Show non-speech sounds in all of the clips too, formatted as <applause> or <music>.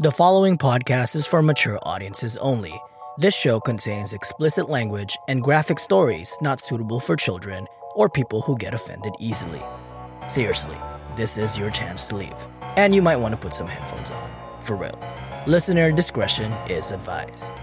The following podcast is for mature audiences only. This show contains explicit language and graphic stories not suitable for children or people who get offended easily. Seriously, this is your chance to leave. And you might want to put some headphones on. For real. Listener discretion is advised.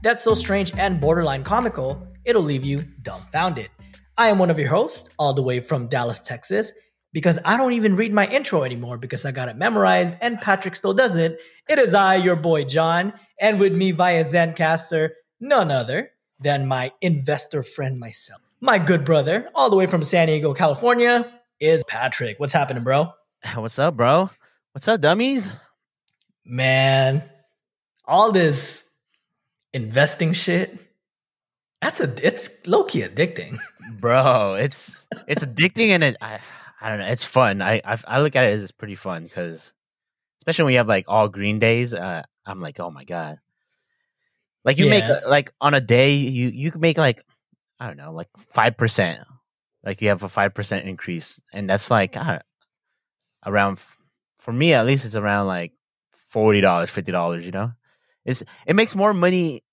That's so strange and borderline comical, it'll leave you dumbfounded. I am one of your hosts, all the way from Dallas, Texas, because I don't even read my intro anymore because I got it memorized and Patrick still doesn't. It is I, your boy John, and with me via Zencastr, none other than my investor friend myself. My good brother, all the way from San Diego, California, is Patrick. What's happening, bro? <laughs> What's up, bro? What's up, dummies? Man, all this investing shit, that's a it's low key addicting. <laughs> Bro, it's it's addicting and it I, I don't know, it's fun. I I, I look at it as it's pretty fun because especially when you have like all green days, uh, I'm like, oh my god. Like you Yeah. make uh, like on a day you you can make like I don't know, like five percent. Like you have a five percent increase, and that's like I don't, around for me at least it's around like forty dollars, fifty dollars. You know, it's it makes more money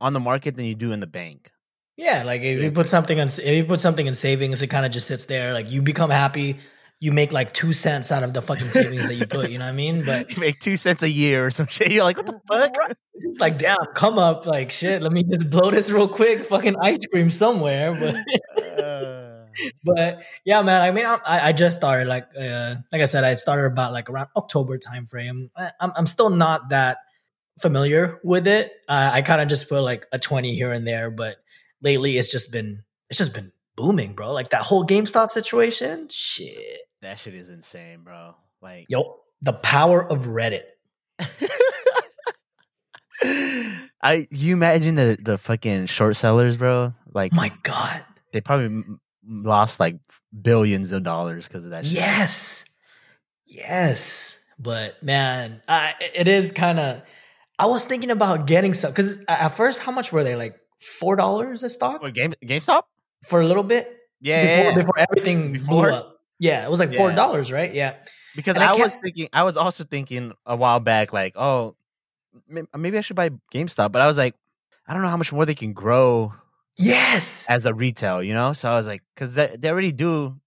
on the market than you do in the bank. Yeah, like if you put something on if you put something in savings, it kind of just sits there. Like you become happy, you make like two cents out of the fucking savings that you put. You know what I mean? But <laughs> you make two cents a year or some shit. You're like, what the <laughs> fuck? it's like, damn, come up, like shit. Let me just blow this real quick. Fucking ice cream somewhere, <laughs> but. Uh, but yeah, man. I mean, I, I just started like, uh, like I said, I started about like around October time frame. I, I'm, I'm still not that familiar with it. Uh, I kind of just put like a twenty here and there, but lately it's just been, it's just been booming, bro. Like that whole GameStop situation, shit. that shit is insane, bro. Like, Yo, the power of Reddit. <laughs> I you imagine the the fucking short sellers, bro? Like, My God. they probably lost like billions of dollars because of that. shit. Yes. Yes. But man, I, it is kind of. I was thinking about getting some because at first, how much were they? Like four dollars a stock What, Game GameStop? for a little bit Yeah, before, yeah, yeah. before everything Before? blew up. Yeah, it was like four Yeah. dollars, right? Yeah. because and I I, was thinking, I was also thinking a while back, like, oh, maybe I should buy GameStop, but I was like, I don't know how much more they can grow Yes. as a retail, you know? So I was like, because they, they already do.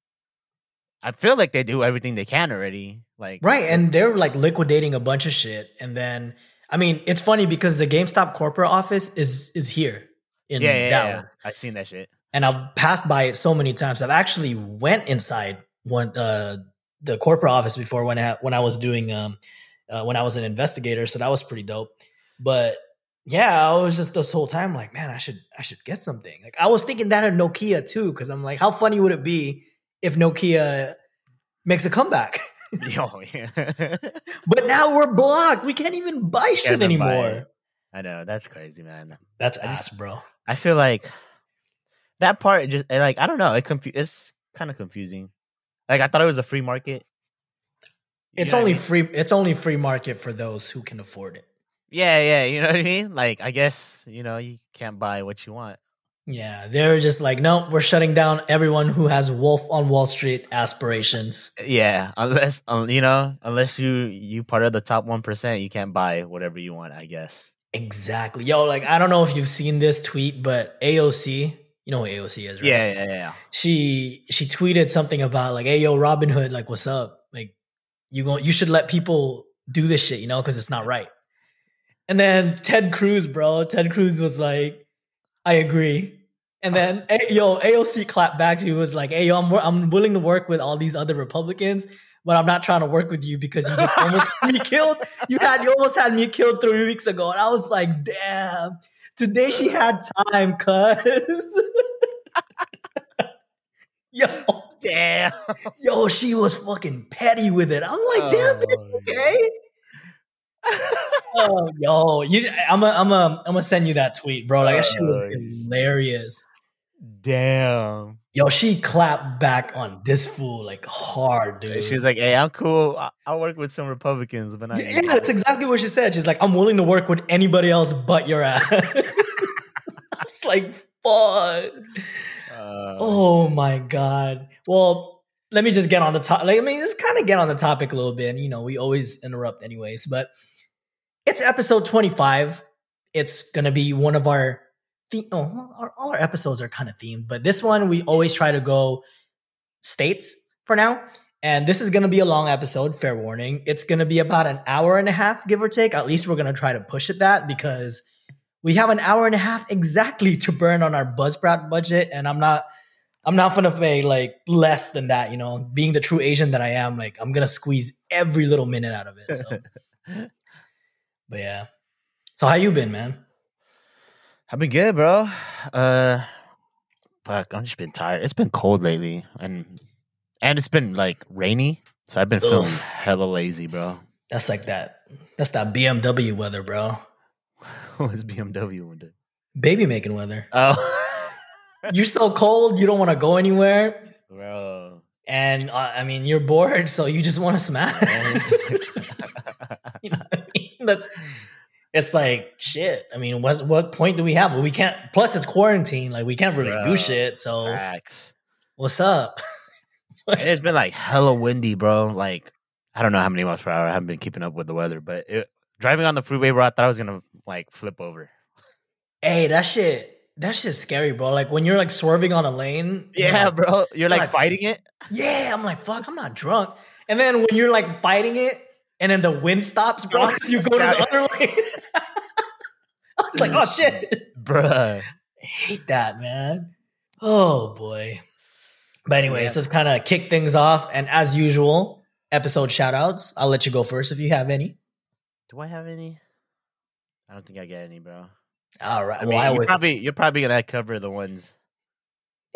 I feel like they do everything they can already. Like, Right, and they're like liquidating a bunch of shit, and then I mean, it's funny because the GameStop corporate office is is here in yeah, yeah, Dallas. yeah. I've seen that shit. and I've passed by it so many times. I've actually went inside one uh, the corporate office before when I when I was doing um uh, when I was an investigator, so that was pretty dope. But yeah, I was just this whole time like, man, I should I should get something. Like I was thinking that of Nokia too, because I'm like, how funny would it be if Nokia makes a comeback? <laughs> Yo, <laughs> yeah. <laughs> but now we're blocked. We can't even buy shit Can't even buy anymore. it. I know that's crazy, man. That's I ass, just- bro. I feel like that part just eh, like I don't know. It confu- It's kind of confusing. Like I thought it was a free market. You It's know what I only mean? free. It's only free market for those who can afford it. yeah, yeah. You know what I mean? Like I guess you know you can't buy what you want. Yeah, they're just like, no, we're shutting down everyone who has Wolf on Wall Street aspirations. Yeah, unless um, you know, unless you you part of the top one percent, you can't buy whatever you want. I guess. Exactly. Yo, like, I don't know if you've seen this tweet, but AOC, you know who AOC is, right? Yeah, yeah, yeah. She she tweeted something about like, hey, yo, Robin Hood, like, what's up? Like, you go, you should let people do this shit, you know, because it's not right. And then Ted Cruz, bro, Ted Cruz was like, I agree. And then, A- yo, AOC clapped back. She was like, "Hey, yo, I'm, I'm willing to work with all these other Republicans, but I'm not trying to work with you because you just almost had me killed. You had you almost had me killed three weeks ago." And I was like, "Damn, today she had time, cuz." <laughs> yo, Damn. Yo, she was fucking petty with it. I'm like, damn, oh, bitch, Oh, okay. oh, yo, you, I'm a, I'm a, I'm gonna send you that tweet, bro. Like that shit was Oh, hilarious. Damn. Yo, she clapped back on this fool like hard, dude. She was like, "Hey, I'm cool. I- I'll work with some Republicans, but not yeah, you." that's exactly what she said. She's like, I'm willing to work with anybody else but your ass. <laughs> I was like, fuck. Uh, Oh my god. Well, let me just get on the top. Like, I mean, just kind of get on the topic a little bit. And, You know, we always interrupt anyways, but it's episode 25. It's gonna be one of our the- oh, our, all our episodes are kind of themed, but this one we always try to go states for now. And this is going to be a long episode, fair warning. It's going to be about an hour and a half, give or take. At least we're going to try to push it that because we have an hour and a half exactly to burn on our Buzzsprout budget. And I'm not, I'm not going to pay like less than that, you know, being the true Asian that I am, like I'm going to squeeze every little minute out of it. So, <laughs> but yeah. So how you been, man? I've been good, bro. Uh, fuck, I've just been tired. It's been cold lately, and and it's been like rainy, so I've been feeling hella lazy, bro. That's like that. That's that BMW weather, bro. <laughs> what is BMW day? Baby making weather. Oh, You're so cold, you don't want to go anywhere. bro. And uh, I mean, you're bored, so you just want to smash. <laughs> <laughs> you know what I mean? That's it's like shit. I mean, what's what point do we have? Well, we can't. Plus, it's quarantine. Like we can't really do shit. So Facts. what's up? <laughs> It's been like hella windy, bro. Like I don't know how many miles per hour. I haven't been keeping up with the weather, but it, driving on the freeway, bro, I thought I was gonna like flip over. Hey, that shit. That shit's scary, bro. Like when you're like swerving on a lane. Yeah, like, bro. You're like Like- fighting it. Yeah, I'm like, fuck, I'm not drunk. And then when you're like fighting it, and then the wind stops, bro, you go to the other lane. <laughs> I was like, oh shit. Bruh. I hate that, man. Oh boy. But anyways, Yeah. let's kind of kick things off. And as usual, episode shout outs. I'll let you go first if you have any. Do I have any? I don't think I get any, bro. All right. I well, mean, I you're always, probably you're probably gonna cover the ones.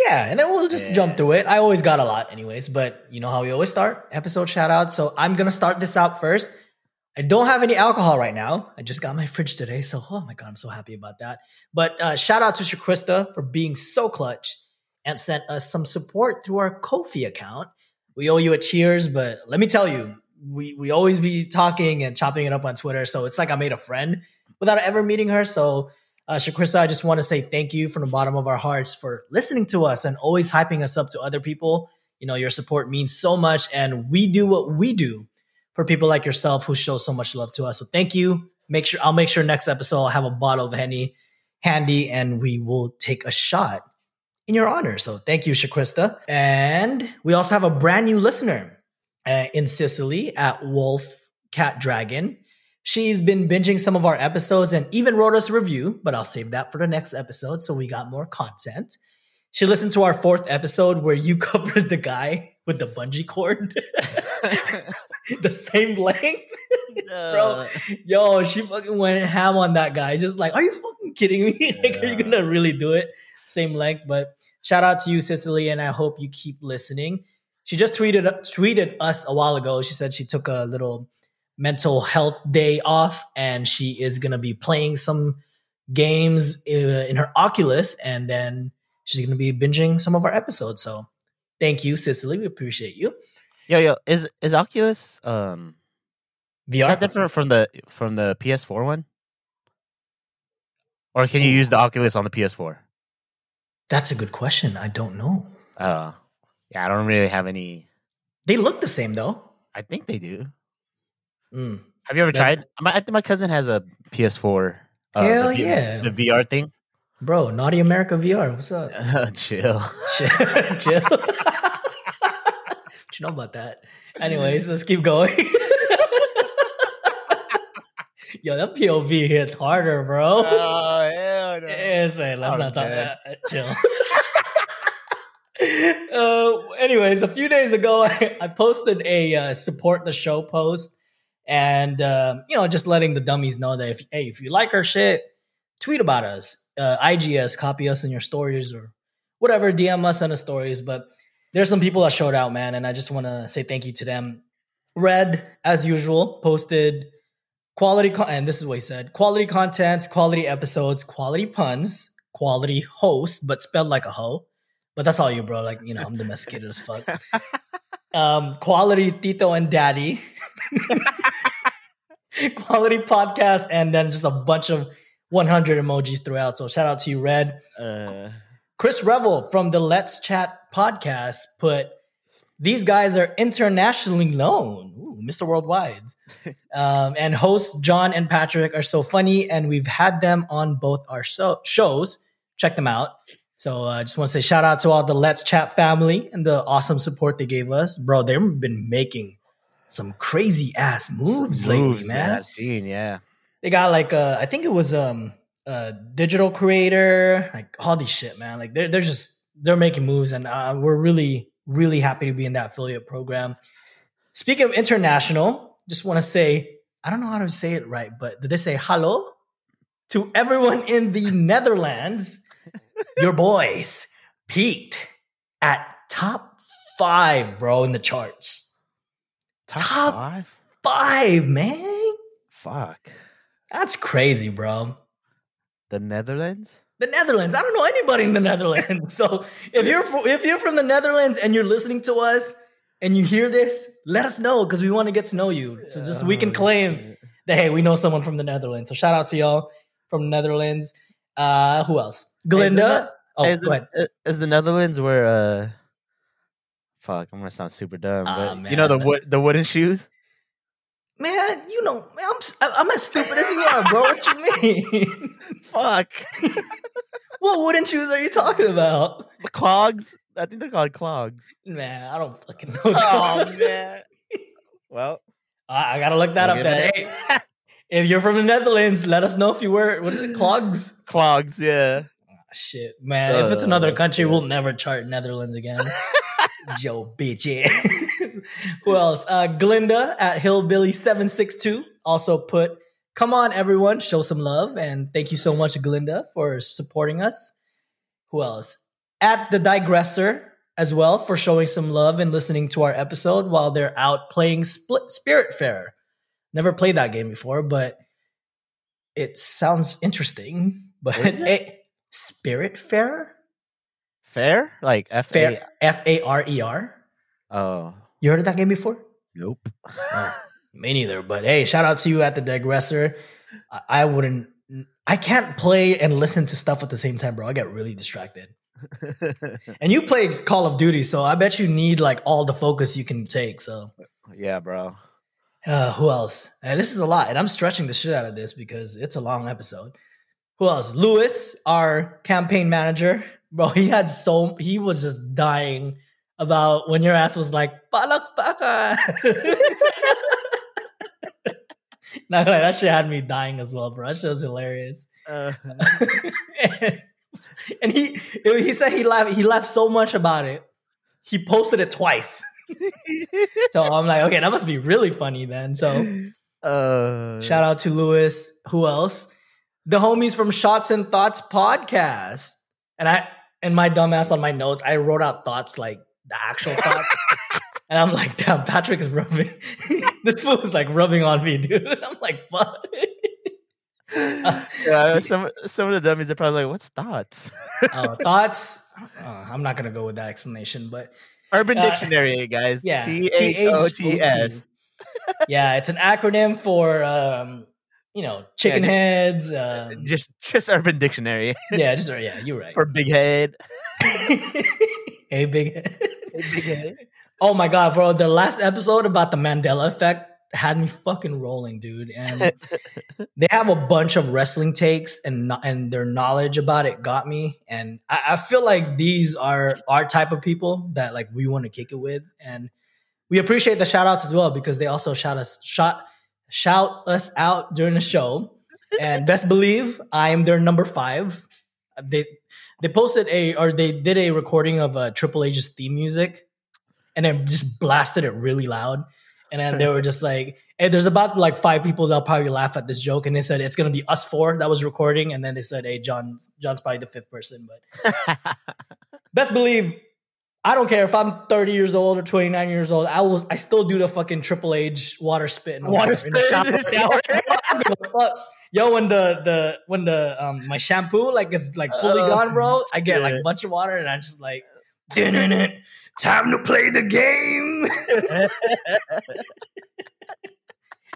Yeah, and then we'll just Yeah. jump through it. I always got a lot, anyways, but you know how we always start episode shout out. So I'm going to start this out first. I don't have any alcohol right now. I just got my fridge today. So, oh my God, I'm so happy about that. But uh, shout out to Shakrista for being so clutch and sent us some support through our Ko-fi account. We owe you a cheers, but let me tell you, we, we always be talking and chopping it up on Twitter. So it's like I made a friend without ever meeting her. So, uh, Shakrista, I just want to say thank you from the bottom of our hearts for listening to us and always hyping us up to other people. You know, your support means so much, and we do what we do for people like yourself who show so much love to us. So thank you. Make sure I'll make sure next episode I'll have a bottle of Henny handy and we will take a shot in your honor. So thank you, Shakrista. And we also have a brand new listener uh, in Cicely at Wolf Cat Dragon. She's been binging some of our episodes and even wrote us a review, but I'll save that for the next episode so we got more content. She listened to our fourth episode where you <laughs> covered the guy with the bungee cord, <laughs> the same length. <laughs> Bro. Yo, she fucking went ham on that guy. Just like, are you fucking kidding me? like, are you gonna really do it? Same length, but shout out to you, Cicely, and I hope you keep listening. She just tweeted tweeted us a while ago. She said she took a little mental health day off, and she is gonna be playing some games uh, in her Oculus, and then she's gonna be binging some of our episodes. So, thank you, Cicely. We appreciate you. Yo, yo, is is Oculus um is VR. that different from the from the PS4 one? Or can you use the Oculus on the PS4? That's a good question. I don't know. Uh yeah, I don't really have any They look the same though. I think they do. Mm. Have you ever Yeah. tried? My, I think my cousin has a PS4. Uh, Hell the, yeah. the VR thing. Bro, Naughty America VR. What's up? <laughs> Chill. Chill. <laughs> Chill. <laughs> what you know about that? Anyways, let's keep going. Yo, that POV hits harder, bro. Oh hell no! It's like, let's I'm not talk that. Chill. uh, anyways, a few days ago, I, I posted a uh, support the show post, and uh, you know, just letting the dummies know that if hey, if you like our shit, tweet about us, uh, IG us, copy us in your stories or whatever, DM us in the stories. But there's some people that showed out, man, and I just want to say thank you to them. Red, as usual, posted quality con- and this is what he said: quality contents, quality episodes, quality puns, quality host, but spelled like a hoe. But that's all you, bro. Like you know, I'm domesticated as fuck. <laughs> Um, quality Tito and Daddy, <laughs> <laughs> quality podcast, and then just a bunch of 100 emojis throughout. So shout out to you, Red. Uh, Chris Revel from the Let's Chat podcast put these guys are internationally known. Ooh, Mr. Worldwide. <laughs> um, and hosts John and Patrick are so funny, and we've had them on both our so- shows. Check them out. So I uh, just want to say shout out to all the Let's Chat family and the awesome support they gave us. Bro, they've been making some crazy ass moves lately, moves, man. I've seen, yeah. They got like uh I think it was um a digital creator, like all these shit, man. Like they're they're just they're making moves, and uh, we're really really happy to be in that affiliate program. Speaking of international, just want to say I don't know how to say it right, but did they say hello to everyone in the <laughs> Netherlands? Your boys peaked at top five, bro, in the charts. Top, Top- five? Five, man. Fuck. That's crazy, bro. The Netherlands? the Netherlands. I don't know anybody in the Netherlands. <laughs> So if you're if you're from the Netherlands and you're listening to us and you hear this, let us know because we want to get to know you. So just we can Oh, claim that hey, we know someone from the Netherlands. So shout out to y'all from the Netherlands. Uh, who else? Glinda. Oh, is, go ahead. the, is the Netherlands where uh fuck, I'm gonna sound super dumb, Ah, but you know the wood the wooden shoes? Man, you know, man, I'm I'm as stupid as you are, bro. What you mean? <laughs> Fuck. <laughs> what wooden shoes are you talking about? the clogs? I think they're called clogs. Man, I don't fucking know. Oh man. Well, <laughs> I, I gotta look that up then. Hey, if you're from the Netherlands, let us know if you wear what is it, clogs? clogs, yeah. Shit, man. if it's Uh, another country, yeah. we'll never chart Netherlands again. Joe bitch. <laughs> Who else? Uh, Glinda at Hillbilly762 also put, come on, everyone, show some love. And thank you so much, Glinda, for supporting us. Who else? At The Digressor as well for showing some love and listening to our episode while they're out playing Split Spiritfarer. Never played that game before, but it sounds interesting. But it? <laughs> Spiritfarer? Fair? Like F Fair F A R E R. Oh. You heard of that game before? Nope. Me neither. But hey, shout out to you at the digressor. I, I wouldn't. I can't play and listen to stuff at the same time, bro. I get really distracted. <laughs> And you play Call of Duty, so I bet you need like all the focus you can take. So yeah, bro. uh, who else? Uh, this is a lot, and I'm stretching the shit out of this because it's a long episode. Who else? Lewis, our campaign manager, bro. He had so he was just dying about when your ass was like palakpaka. Not <laughs> gonna that shit had me dying as well, bro. That shit was hilarious. Uh, <laughs> and he he said he laughed he laughed so much about it. He posted it twice. <laughs> so I'm like, okay, that must be really funny then. So uh, shout out to Lewis. Who else? The homies from Shots and Thoughts podcast. And I and my dumbass on my notes, I wrote out thoughts like the actual thoughts. <laughs> and I'm like, damn, Patrick is rubbing. <laughs> this fool is like rubbing on me, dude. <laughs> I'm like, fuck. yeah, some some of the dummies are probably like, "What's thoughts?" Oh, thoughts. Uh, I'm not gonna go with that explanation, but Urban Uh, Dictionary, guys. yeah, T H O T S. yeah, it's an acronym for um, you know, chicken Yeah, heads. Um, Just just Urban Dictionary yeah, <laughs> just yeah, you're right. for big head. <laughs> hey, big. head. Big head. <laughs> oh my god, bro! The last episode about the Mandela effect had me fucking rolling, dude. And they have a bunch of wrestling takes, and no- and their knowledge about it got me. And I, I feel like these are our type of people that like we want to kick it with, and we appreciate the shout outs as well because they also shout us shot shout us out during the show. And best believe I am their number five. They they posted a or they did a recording of uh, Triple H's theme music, and then just blasted it really loud. And then they were just like, "Hey, there's about like five people that'll probably laugh at this joke." And they said it's gonna be us four that was recording. And then they said, "Hey, John, John's probably the fifth person." But <laughs> best believe I don't care if I'm 30 years old or 29 years old. I was I still do the fucking triple H water spit Water shower- in the spit in the shower. <laughs> I don't give a fuck. Yo, when the the when the um my shampoo like is like fully Uh, gone, bro, I get like a bunch of water and I just like "Dun-dun-dun, time to play the game. <laughs>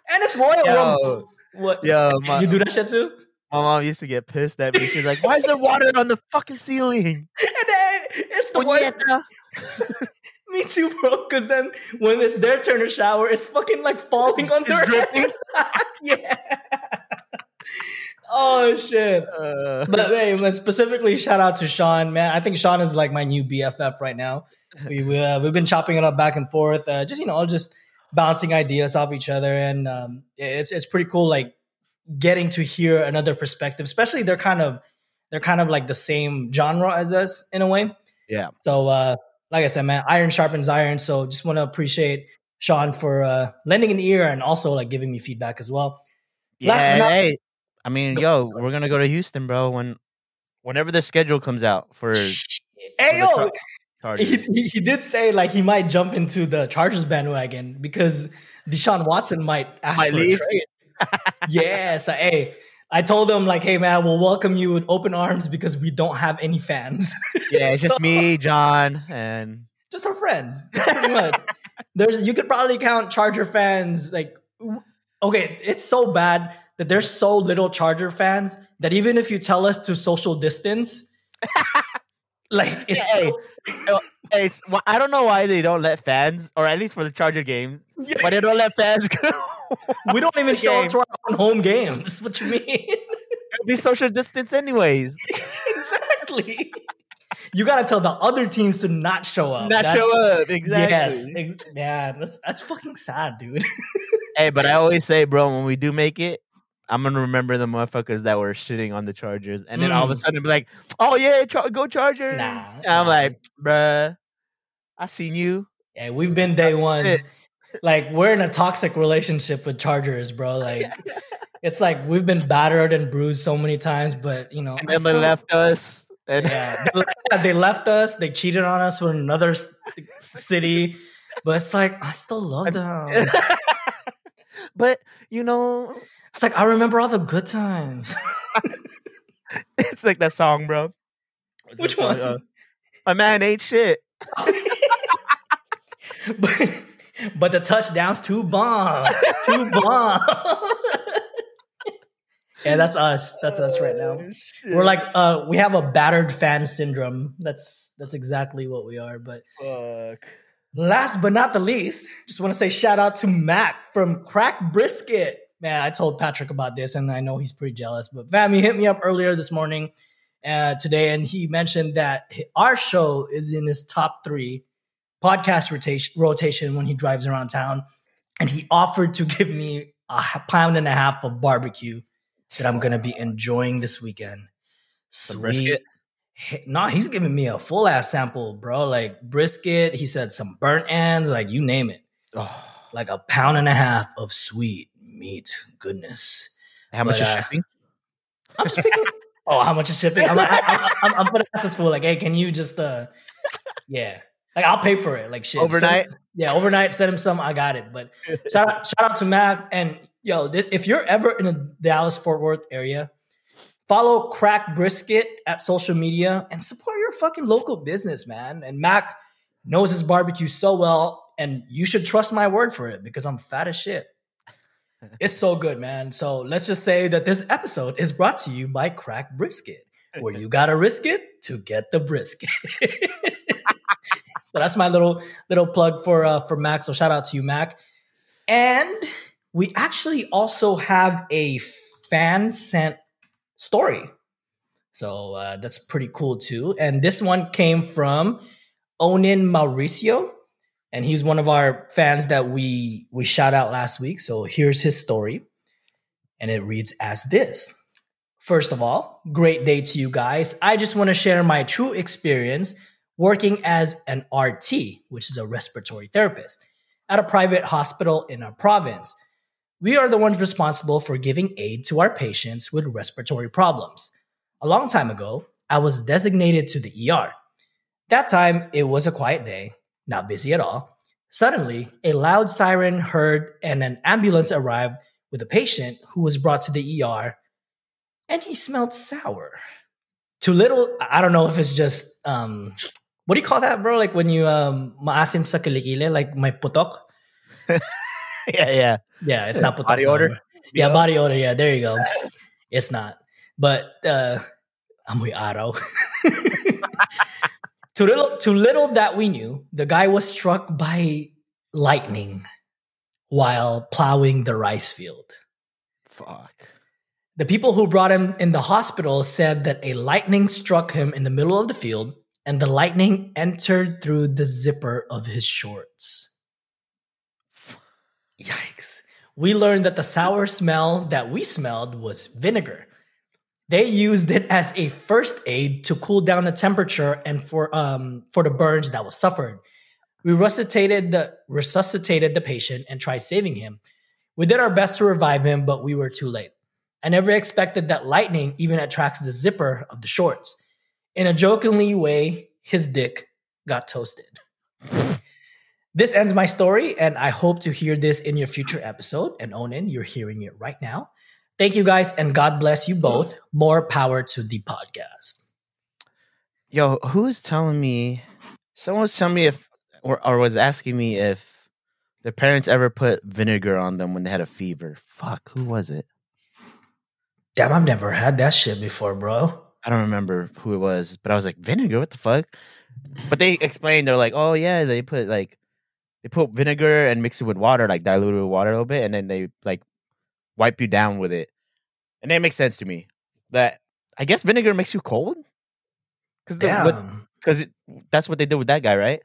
and it's Royal Yo. Rumble. What Yo, my, you do that shit too? my mom used to get pissed at me. She's like, "Why is there water on the fucking ceiling?" <laughs> And then it's the worst. <laughs> Me too, bro. Because then when it's their turn to shower, it's fucking like falling on their dripping. <laughs> yeah. Oh shit. Uh, But hey, specifically, shout out to Sean, man. I think Sean is like my new BFF right now. <laughs> We we, uh, we've been chopping it up back and forth, uh, just you know, all just bouncing ideas off each other, and um, it's it's pretty cool, like getting to hear another perspective. Especially they're kind of they're kind of like the same genre as us in a way. Yeah. So, uh, like I said, man, iron sharpens iron. So, just want to appreciate Sean for uh, lending an ear and also like giving me feedback as well. Last Yeah, but not- hey, I mean, Go- yo, we're gonna go to Houston, bro. When whenever the schedule comes out for Hey yo, Char- <laughs> he, he, he did say like he might jump into the Chargers bandwagon because Deshaun Watson might ask Might for leave? a trade. <laughs> yeah, so hey, I told them like, hey man, we'll welcome you with open arms because we don't have any fans, yeah, it's just <laughs> me, John, and just our friends. Pretty much. <laughs> There's you could probably count Charger fans like okay, it's so bad that there's so little Charger fans that even if you tell us to social distance, <laughs> like it's so- oh, Hey, it's, well, I don't know why they don't let fans, or at least for the Charger game, why they don't let fans go. We don't even <laughs> show up to our own home games. What you mean? <laughs> Be social distance anyways. <laughs> exactly. You gotta tell the other teams to not show up. Not That's- show up exactly. Yes, man, that's that's fucking sad, dude. Hey, but I always say, bro, when we do make it, I'm gonna remember the motherfuckers that were shitting on the Chargers, and then all of a Mm. sudden be like, "Oh yeah, char- go Chargers!" Nah, and I'm nah. like, "Bruh, I seen you." Yeah, we've been day ones. Like we're in a toxic relationship with Chargers, bro. Like it's like we've been battered and bruised so many times, but you know, And then they left us, and Yeah, they le- yeah, they left us. They cheated on us with another city, but it's like I still love them. <laughs> but you know, It's like I remember all the good times. <laughs> it's like that song, bro. What's Which song? one? Uh, My man ain't shit. <laughs> but, but the touchdowns too bomb, too <laughs> bomb. yeah, that's us. That's us right now. We're like uh we have a battered fan syndrome. That's that's exactly what we are. But fuck. last but not the least, just want to say shout out to Mac from Crack Brisket. Man, I told Patrick about this and I know he's pretty jealous. But fam, he hit me up earlier this morning uh, today and he mentioned that our show is in his top three podcast rotation, rotation when he drives around town. And he offered to give me a pound and a half of barbecue that I'm going to be enjoying this weekend. Some Sweet. No, he's giving me a full ass sample, bro. Like brisket. He said some burnt ends, like you name it. Oh, Like a pound and a half of sweet meat goodness. how much But, is uh, shipping? I'm speaking. <laughs> oh, how much is shipping? I'm, I, I, I'm, I'm gonna ask this fool like, hey, can you just, uh, yeah, like I'll pay for it, like shit. Overnight? Send- yeah, overnight. Send him some. I got it. But shout out, shout out to Mac and yo, th- if you're ever in the Dallas Fort Worth area, follow Crack Brisket at social media and support your fucking local business, man. And Mac knows his barbecue so well, and you should trust my word for it because I'm fat as shit. <laughs> It's so good, man. So let's just say that this episode is brought to you by Crack Brisket, where you gotta risk it to get the brisket. <laughs> so that's my little little plug for uh, for Mac. So shout out to you, Mac. And we actually also have a fan sent story. So uh, that's pretty cool too. And this one came from Onin Mauricio, and he's one of our fans that we we shout out last week. So here's his story, and it reads as this. First of all, great day to you guys. I just want to share my true experience working as an RT, which is a respiratory therapist, at a private hospital in our province. We are the ones responsible for giving aid to our patients with respiratory problems. A long time ago, I was designated to the ER. That time, it was a quiet day, not busy at all. Suddenly, a loud siren heard and an ambulance arrived with a patient who was brought to the ER and he smelled sour. Too little, I don't know if it's just, um, what do you call that, bro? Like when you um, maasim sa kilikili, like my putok? <laughs> yeah, yeah. Yeah, it's not putok. Body odor? no. Yeah, body order. Yeah, there you go. It's not. But uh amoy araw. <laughs> too little too little that we knew, the guy was struck by lightning while plowing the rice field. Fuck. The people who brought him in the hospital said that a lightning struck him in the middle of the field and the lightning entered through the zipper of his shorts. Yikes. We learned that the sour smell that we smelled was vinegar. They used it as a first aid to cool down the temperature and for um for the burns that was suffered. We resuscitated the resuscitated the patient and tried saving him. We did our best to revive him, but we were too late. I never expected that lightning even attracts the zipper of the shorts. In a jokingly way, his dick got toasted. This ends my story, and I hope to hear this in your future episode. And Onan, you're hearing it right now. Thank you guys, and God bless you both. More power to the podcast. Yo, who was telling me? Someone was telling me if, or, or was asking me if their parents ever put vinegar on them when they had a fever. Fuck, who was it? Damn, I've never had that shit before, bro. I don't remember who it was, but I was like, vinegar, what the fuck? But they explained, they're like, oh yeah, they put like they put vinegar and mix it with water, like diluted with water a little bit, and then they like wipe you down with it. And that makes sense to me. That I guess vinegar makes you cold. Because because that's what they did with that guy, right?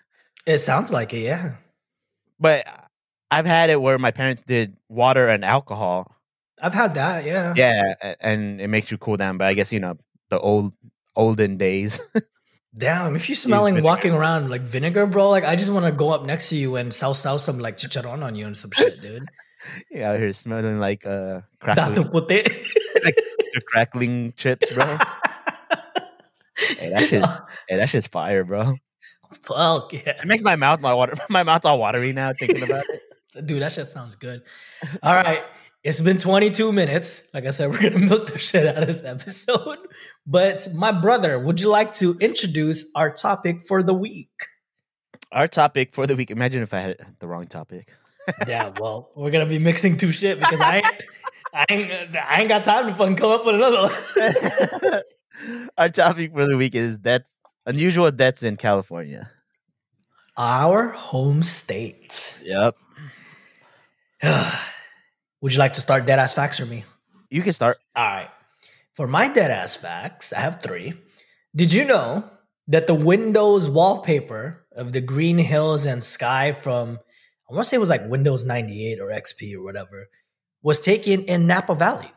It sounds like it, yeah. But I've had it where my parents did water and alcohol. I've had that, yeah. Yeah, and it makes you cool down. But I guess you know the old olden days. <laughs> Damn, if you're smelling walking around like vinegar, bro, like I just want to go up next to you and sow sow some like chicharron on you and some shit, dude. <laughs> yeah, out here smelling like uh crackling, puti. crackling chips, bro. <laughs> hey, that shit's hey, that shit's fire, bro. Fuck yeah. It makes my mouth my water my mouth's all watery now thinking about it. Dude, that shit sounds good. All right. It's been 22 minutes. Like I said, <laughs> we're gonna milk the shit out of this episode. But my brother, would you like to introduce our topic for the week? Our topic for the week. Imagine if I had the wrong topic. <laughs> Yeah, well, we're gonna be mixing two shit because I ain't, I ain't, I ain't got time to fucking come up with another one. <laughs> Our topic for the week is death unusual deaths in California. Our home state. Yep. <sighs> <sighs> <sighs> Would you like to start dead ass facts or me? You can start. All right. For my dead ass facts, I have three. Did you know that the Windows wallpaper of the green hills and sky from, I want to say it was like Windows 98 or XP or whatever, was taken in Napa Valley?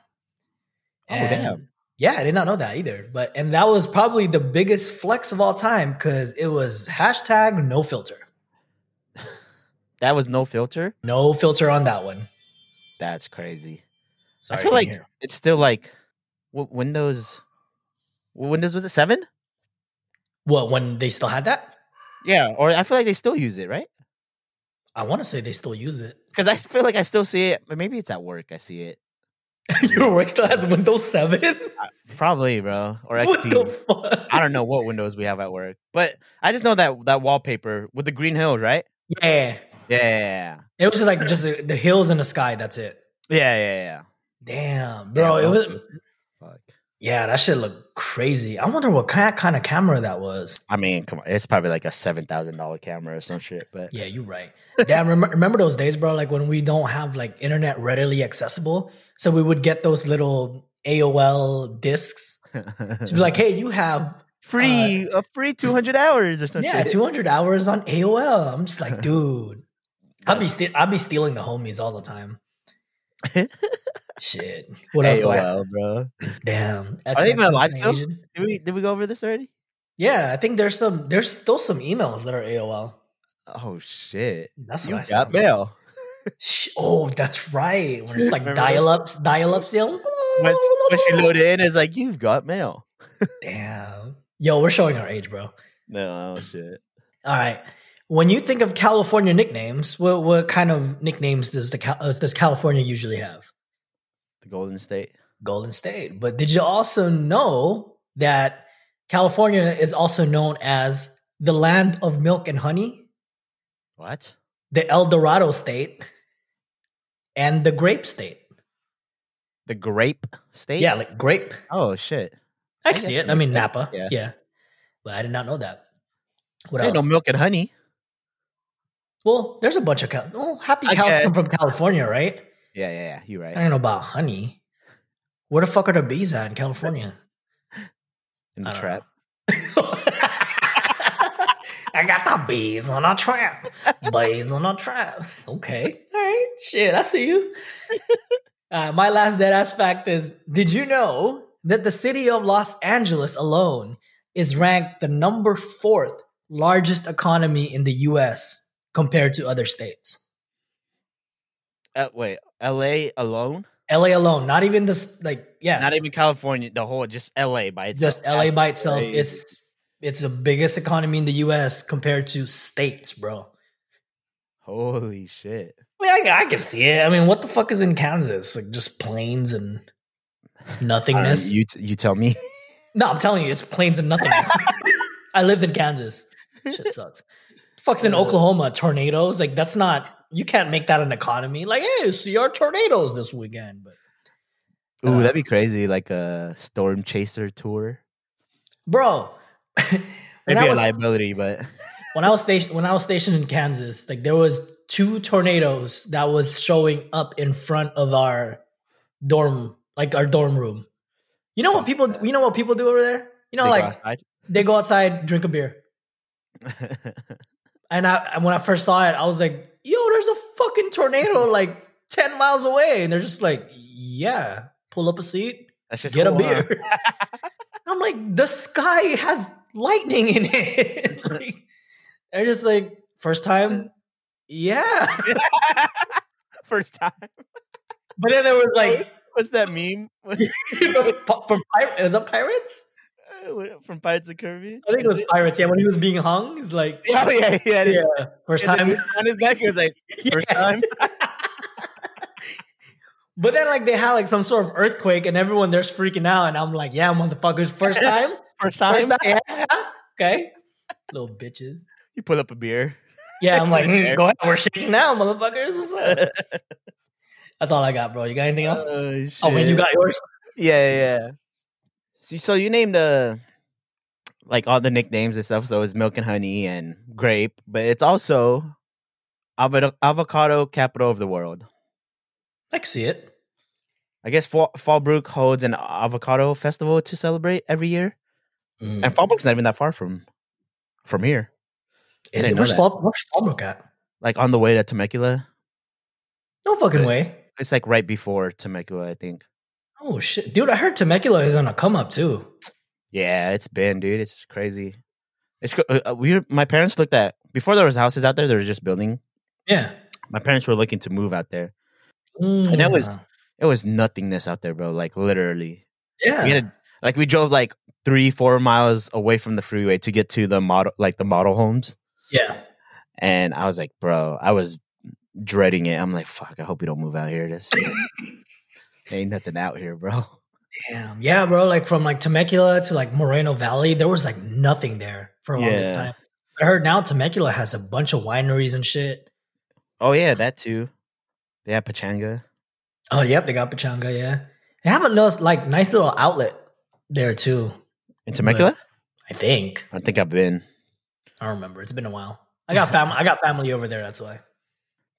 Oh, damn. Yeah, I did not know that either. But, and that was probably the biggest flex of all time because it was hashtag no filter. <laughs> That was no filter. No filter on that one. That's crazy. Sorry I feel like hear. it's still like Windows. Windows was it seven? What, when they still had that? Yeah, or I feel like they still use it, right? I want to say they still use it. Because I feel like I still see it, but maybe it's at work. I see it. <laughs> Your work still has Windows 7? Probably, bro, or <laughs> XP. I don't know what Windows we have at work, but I just know that that wallpaper with the green hills, right? Yeah. Yeah, It was just like just the the hills and the sky. That's it. yeah, yeah, yeah. Damn, bro. Yeah, it was. Fuck. Yeah, that shit looked crazy. I wonder what kind kind of camera that was. I mean, come on, it's probably like a seven thousand dollar camera or some shit. But Yeah, you're right. Damn, remember, remember those days, bro? Like when we don't have like internet readily accessible, so we would get those little AOL discs. <laughs> To be like, hey, you have free uh, a free two hundred hours or something. yeah, 200 hours on AOL. I'm just like, <laughs> dude, I'll be ste- I'll be stealing the homies all the time. <laughs> Shit. What else do I? AOL, bro. Damn. Are they even alive still? Did we did we go over this already? Yeah, I think there's some. There's still some emails that are AOL. Oh shit! That's You what I saw. got mail. Oh, that's right. When it's like dial ups, dial up still. When, when she loaded in, it's like you've got mail. <laughs> Damn. Yo, we're showing our age, bro. No, oh shit. All right. When you think of California nicknames, what what kind of nicknames does the uh, does California usually have? The Golden State. Golden State. But did you also know that California is also known as the land of milk and honey, What? the El Dorado state, and the grape state? The Grape State? Yeah, like grape. Oh shit. I see it. I mean Napa. Yeah. Yeah. But I did not know that. What I else? know milk and honey. Well, there's a bunch of oh, happy cows come from California, right? Yeah, yeah, yeah. You're right. I don't know about honey. Where the fuck are the bees at in California? <laughs> In the trap. <laughs> I got the bees on a trap. bees on a trap. Okay. <laughs> All right. Shit, I see you. Uh, my last dead ass fact is Did you know that the city of Los Angeles alone is ranked the number fourth largest economy in the US compared to other states? Uh, wait, L.A. alone? LA alone, not even this, like, yeah, Not even California. The whole, just L.A. by itself. just LA by itself. crazy. It's it's the biggest economy in the US compared to states, bro. Holy shit. I mean, I, I can see it. I mean, what the fuck is in Kansas? Like just plains and <laughs> nothingness. you t- you tell me. no, I'm telling you, it's plains and nothingness. <laughs> I lived in Kansas. Shit <laughs> sucks. Fuck's in Oklahoma, tornadoes. Like that's not. You can't make that an economy. Like, hey, see our tornadoes this weekend. But Ooh, Uh, that'd be crazy. Like a storm chaser tour. bro, <laughs> Maybe I a was liability, but <laughs> when I was stationed when I was stationed in Kansas, like there was two tornadoes that was showing up in front of our dorm, like our dorm room. You know what people? You know what people do over there? You know, they like outside. they go outside, drink a beer, <laughs> and I and when I first saw it, I was like, "Yo, there's a fucking tornado like ten miles away," and they're just like, "Yeah, pull up a seat, That's just get a cool, huh? beer." <laughs> I'm like, the sky has lightning in it. <laughs> like, they're just like, first time, yeah. <laughs> First time. But then there was like What's that meme? from, from is that pirates? <laughs> From Pirates of the Caribbean? I think it was pirates. Yeah, when he was being hung, he's like, <laughs> Oh yeah, yeah. yeah, first And time. on his neck, he was like, <laughs> first Yeah. time. But then like they had like some sort of earthquake, and everyone there's freaking out, and I'm like, yeah, motherfuckers, first time, First time. first time, yeah, okay, little bitches. You pull up a beer. Yeah, I'm like, mm, go ahead, we're shaking now, motherfuckers. That's all I got, bro. You got anything else? Oh, oh, wait, you got yours? Yeah, yeah. So, so you named the like all the nicknames and stuff. So it's milk and honey and grape, but it's also avocado, avocado capital of the world. I can see it. I guess Fall, Fallbrook holds an avocado festival to celebrate every year, Mm. and Fallbrook's not even that far from from here. Is it where's. Fall, where's Fallbrook at? Like on the way to Temecula, No fucking But- way. it's like right before Temecula, I think. Oh shit, dude! I heard Temecula is on a come up too. Yeah, it's been, dude. It's crazy. It's cr- uh, we. were- My parents looked at before there was houses out there. They were just building. Yeah, My parents were looking to move out there. And that was- it was nothingness out there, bro. Like literally, yeah. we had like we drove like three, four miles away from the freeway to get to the model, like the model homes. yeah. And I was like, bro, I was dreading it. I'm like, fuck, I hope we don't move out here. This <laughs> ain't nothing out here, bro. <laughs> Damn. Yeah, bro. Like from like Temecula to like Moreno Valley, there was like nothing there for a longest time. I heard now Temecula has a bunch of wineries and shit. Oh yeah, that too. They have Pechanga. Oh, yep, they got Pechanga. Yeah, they have a nice, like nice little outlet there too. In Temecula? I think I think I've been. I don't remember. It's been a while. I got family. I got family over there. That's why.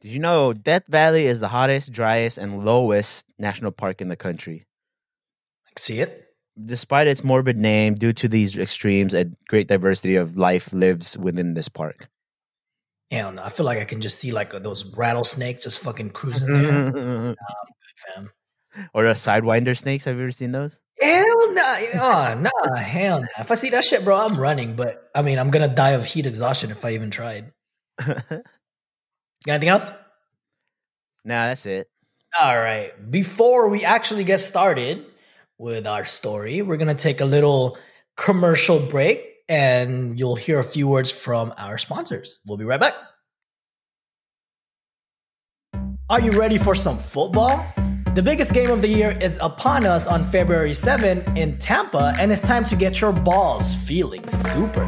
Did you know Death Valley is the hottest, driest, and lowest national park in the country? I can see it. Despite its morbid name, due to these extremes, a great diversity of life lives within this park. Hell no. I feel like I can just see like uh, those rattlesnakes just fucking cruising there. <laughs> Fam. or the sidewinder snakes. Have you ever seen those? Hell nah, oh, nah, hell nah. If I see that shit, bro, I'm running. But I mean, I'm gonna die of heat exhaustion if I even tried. <laughs> Got anything else? nah, that's it. All right. Before we actually get started with our story, we're gonna take a little commercial break. and you'll hear a few words from our sponsors. We'll be right back. Are you ready for some football? The biggest game of the year is upon us on February 7 in Tampa, and it's time to get your balls feeling super.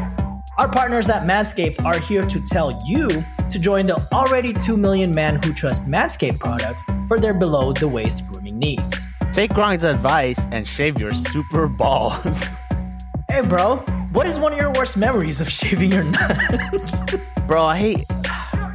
Our partners at Manscaped are here to tell you to join the already 2 million men who trust Manscaped products for their below the waist grooming needs. Take Gronk's advice and shave your super balls. <laughs> Hey, bro, what is one of your worst memories of <laughs> shaving your nuts? <laughs> bro, I hate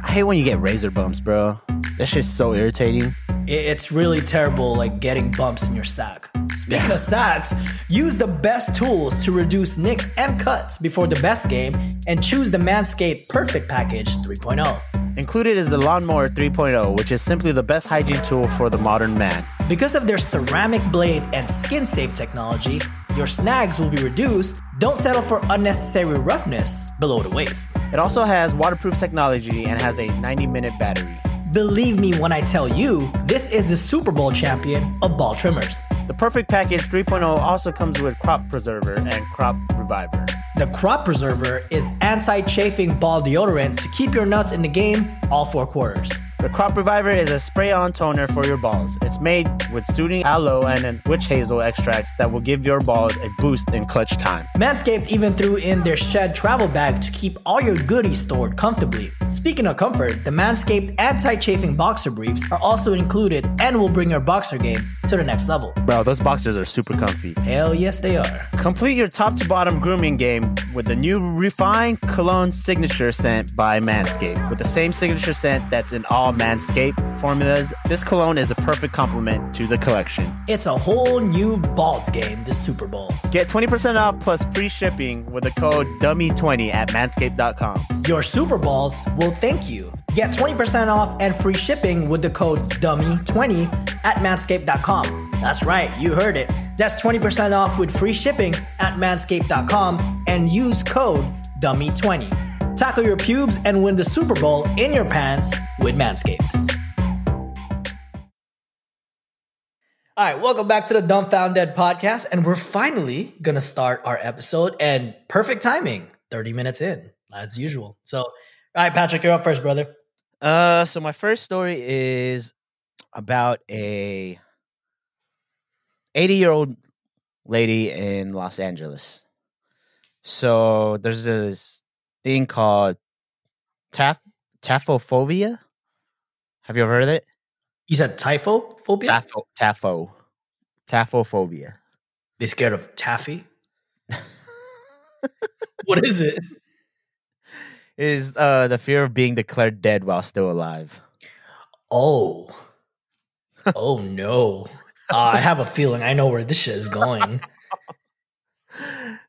I hate when you get razor bumps, bro. That shit's so irritating. It's really terrible, like getting bumps in your sack. Speaking yeah. of sacks, use the best tools to reduce nicks and cuts before the best game and choose the Manscaped Perfect Package 3.0. Included is the Lawnmower 3.0, which is simply the best hygiene tool for the modern man. Because of their ceramic blade and skin safe technology, your snags will be reduced. Don't settle for unnecessary roughness below the waist. It also has waterproof technology and has a 90 minute battery. Believe me when I tell you, this is the Super Bowl champion of ball trimmers. The Perfect Package 3.0 also comes with Crop Preserver and Crop Reviver. The Crop Preserver is anti chafing ball deodorant to keep your nuts in the game all four quarters. The Crop Reviver is a spray-on toner for your balls. It's made with soothing aloe and witch hazel extracts that will give your balls a boost in clutch time. Manscaped even threw in their shed travel bag to keep all your goodies stored comfortably. Speaking of comfort, the Manscaped anti-chafing boxer briefs are also included and will bring your boxer game to the next level. Bro, those boxers are super comfy. Hell yes, they are. Complete your top to bottom grooming game with the new refined cologne signature scent by Manscaped. With the same signature scent that's in all Manscaped formulas, this cologne is a perfect complement to the collection. It's a whole new balls game this Super Bowl. Get 20% off plus free shipping with the code DUMMIE20 at manscaped.com. Your Super Balls will thank you. Get 20% off and free shipping with the code DUMMIE20 at manscaped.com. That's right, you heard it. That's 20% off with free shipping at manscaped.com and use code DUMMIE20 tackle your pubes, and win the Super Bowl in your pants with Manscaped. All right, welcome back to the Dumbfounded podcast, and we're finally gonna start our episode. And perfect timing, thirty minutes in, as usual. So, all right, Patrick, you're up first, brother. Uh, so my first story is about a eighty-year-old lady in Los Angeles. So there's this thing called taf taphophobia. Have you ever heard of it? You said typhophobia? Tapho, tafo, taphophobia. They scared of taffy? <laughs> what is it? Is uh the fear of being declared dead while still alive. Oh. oh no. Uh, I have a feeling I know where this shit is going. <laughs>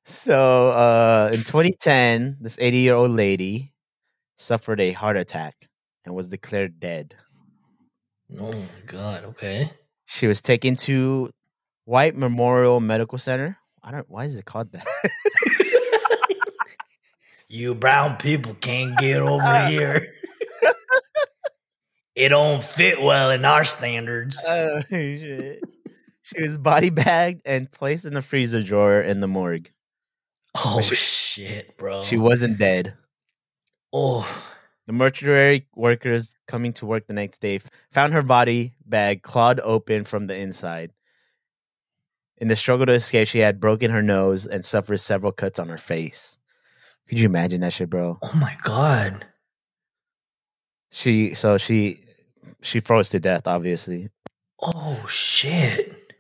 So, uh, in 2010, this 80 year old lady suffered a heart attack and was declared dead. Oh my god! Okay. She was taken to White Memorial Medical Center. I don't. Why is it called that? <laughs> you brown people can't get over here. <laughs> it don't fit well in our standards. <laughs> Oh shit! She was body bagged and placed in the freezer drawer in the morgue. Oh she, shit, bro. She wasn't dead. Oh. The mortuary workers coming to work the next day found her body bag clawed open from the inside. In the struggle to escape, she had broken her nose and suffered several cuts on her face. Could you imagine that shit, bro? Oh my god. She so she she froze to death, obviously. Oh shit.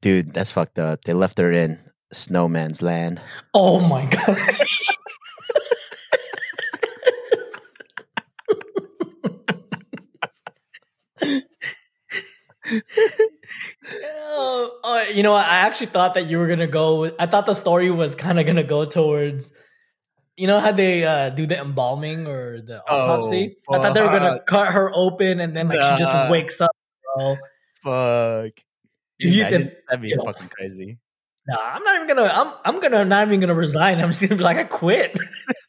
Dude, that's fucked up. They left her in snowman's land. Oh my god. <laughs> oh, you know, I actually thought that you were gonna go. With, I thought the story was kind of gonna go towards, you know, how they uh, do the embalming or the autopsy. Oh, I thought they were gonna cut her open and then like nah. she just wakes up, bro. Fuck. You, Imagine, that'd be fucking crazy. No, I'm not even gonna. I'm I'm gonna not even gonna resign. I'm just gonna be like, I quit.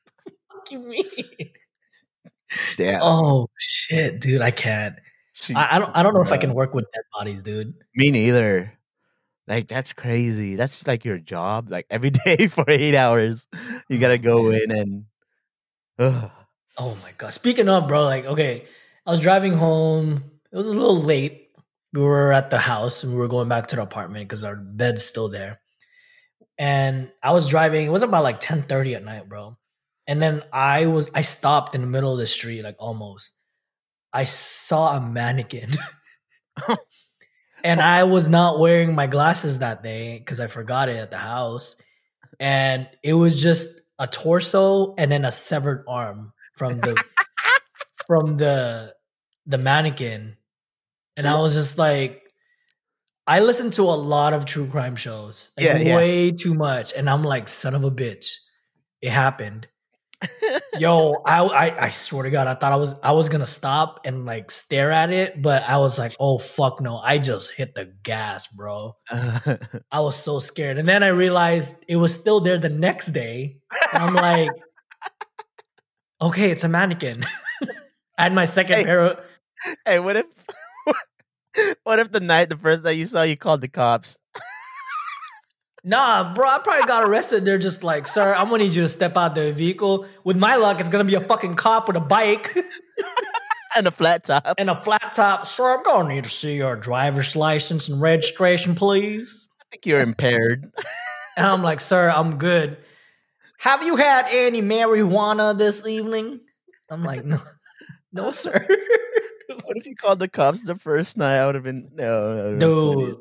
<laughs> what you mean? Damn. Oh shit, dude, I can't. I, I, don't. I don't know if I can work with dead bodies, dude. Me neither. Like that's crazy. That's like your job. Like every <laughs> day for eight hours, you oh, gotta go in and. Ugh. <sighs> Oh my god! Speaking of, bro, like okay, I was driving home. It was a little late. We were at the house and we were going back to the apartment because our bed's still there. And I was driving. It was about like ten thirty at night, bro. And then I was I stopped in the middle of the street, like almost. I saw a mannequin. <laughs> and I was not wearing my glasses that day because I forgot it at the house. And it was just a torso and then a severed arm from the <laughs> from the the mannequin. And I was just like I listen to a lot of true crime shows. Like Yeah, yeah. way too much. And I'm like, son of a bitch. It happened. <laughs> Yo, I, I I swear to God, I thought I was I was gonna stop and like stare at it, but I was like, oh fuck no, I just hit the gas, bro. <laughs> I was so scared. And then I realized it was still there the next day. I'm like, <laughs> okay, it's a mannequin. I had my second Hey. pair of hey, what if? <laughs> What if the night, the first night you saw, you called the cops? Nah, bro, I probably got arrested. They're just like, sir, I'm gonna need you to step out the vehicle. With my luck, it's gonna be a fucking cop with a bike <laughs> and a flat top. and a flat top. Sir, I'm gonna need to see your driver's license and registration, please. I think you're impaired. And I'm like, sir, I'm good. Have you had any marijuana this evening? I'm like, no, <laughs> no, sir. <laughs> what if you called the cops the first night? I would have been no, no, Dude.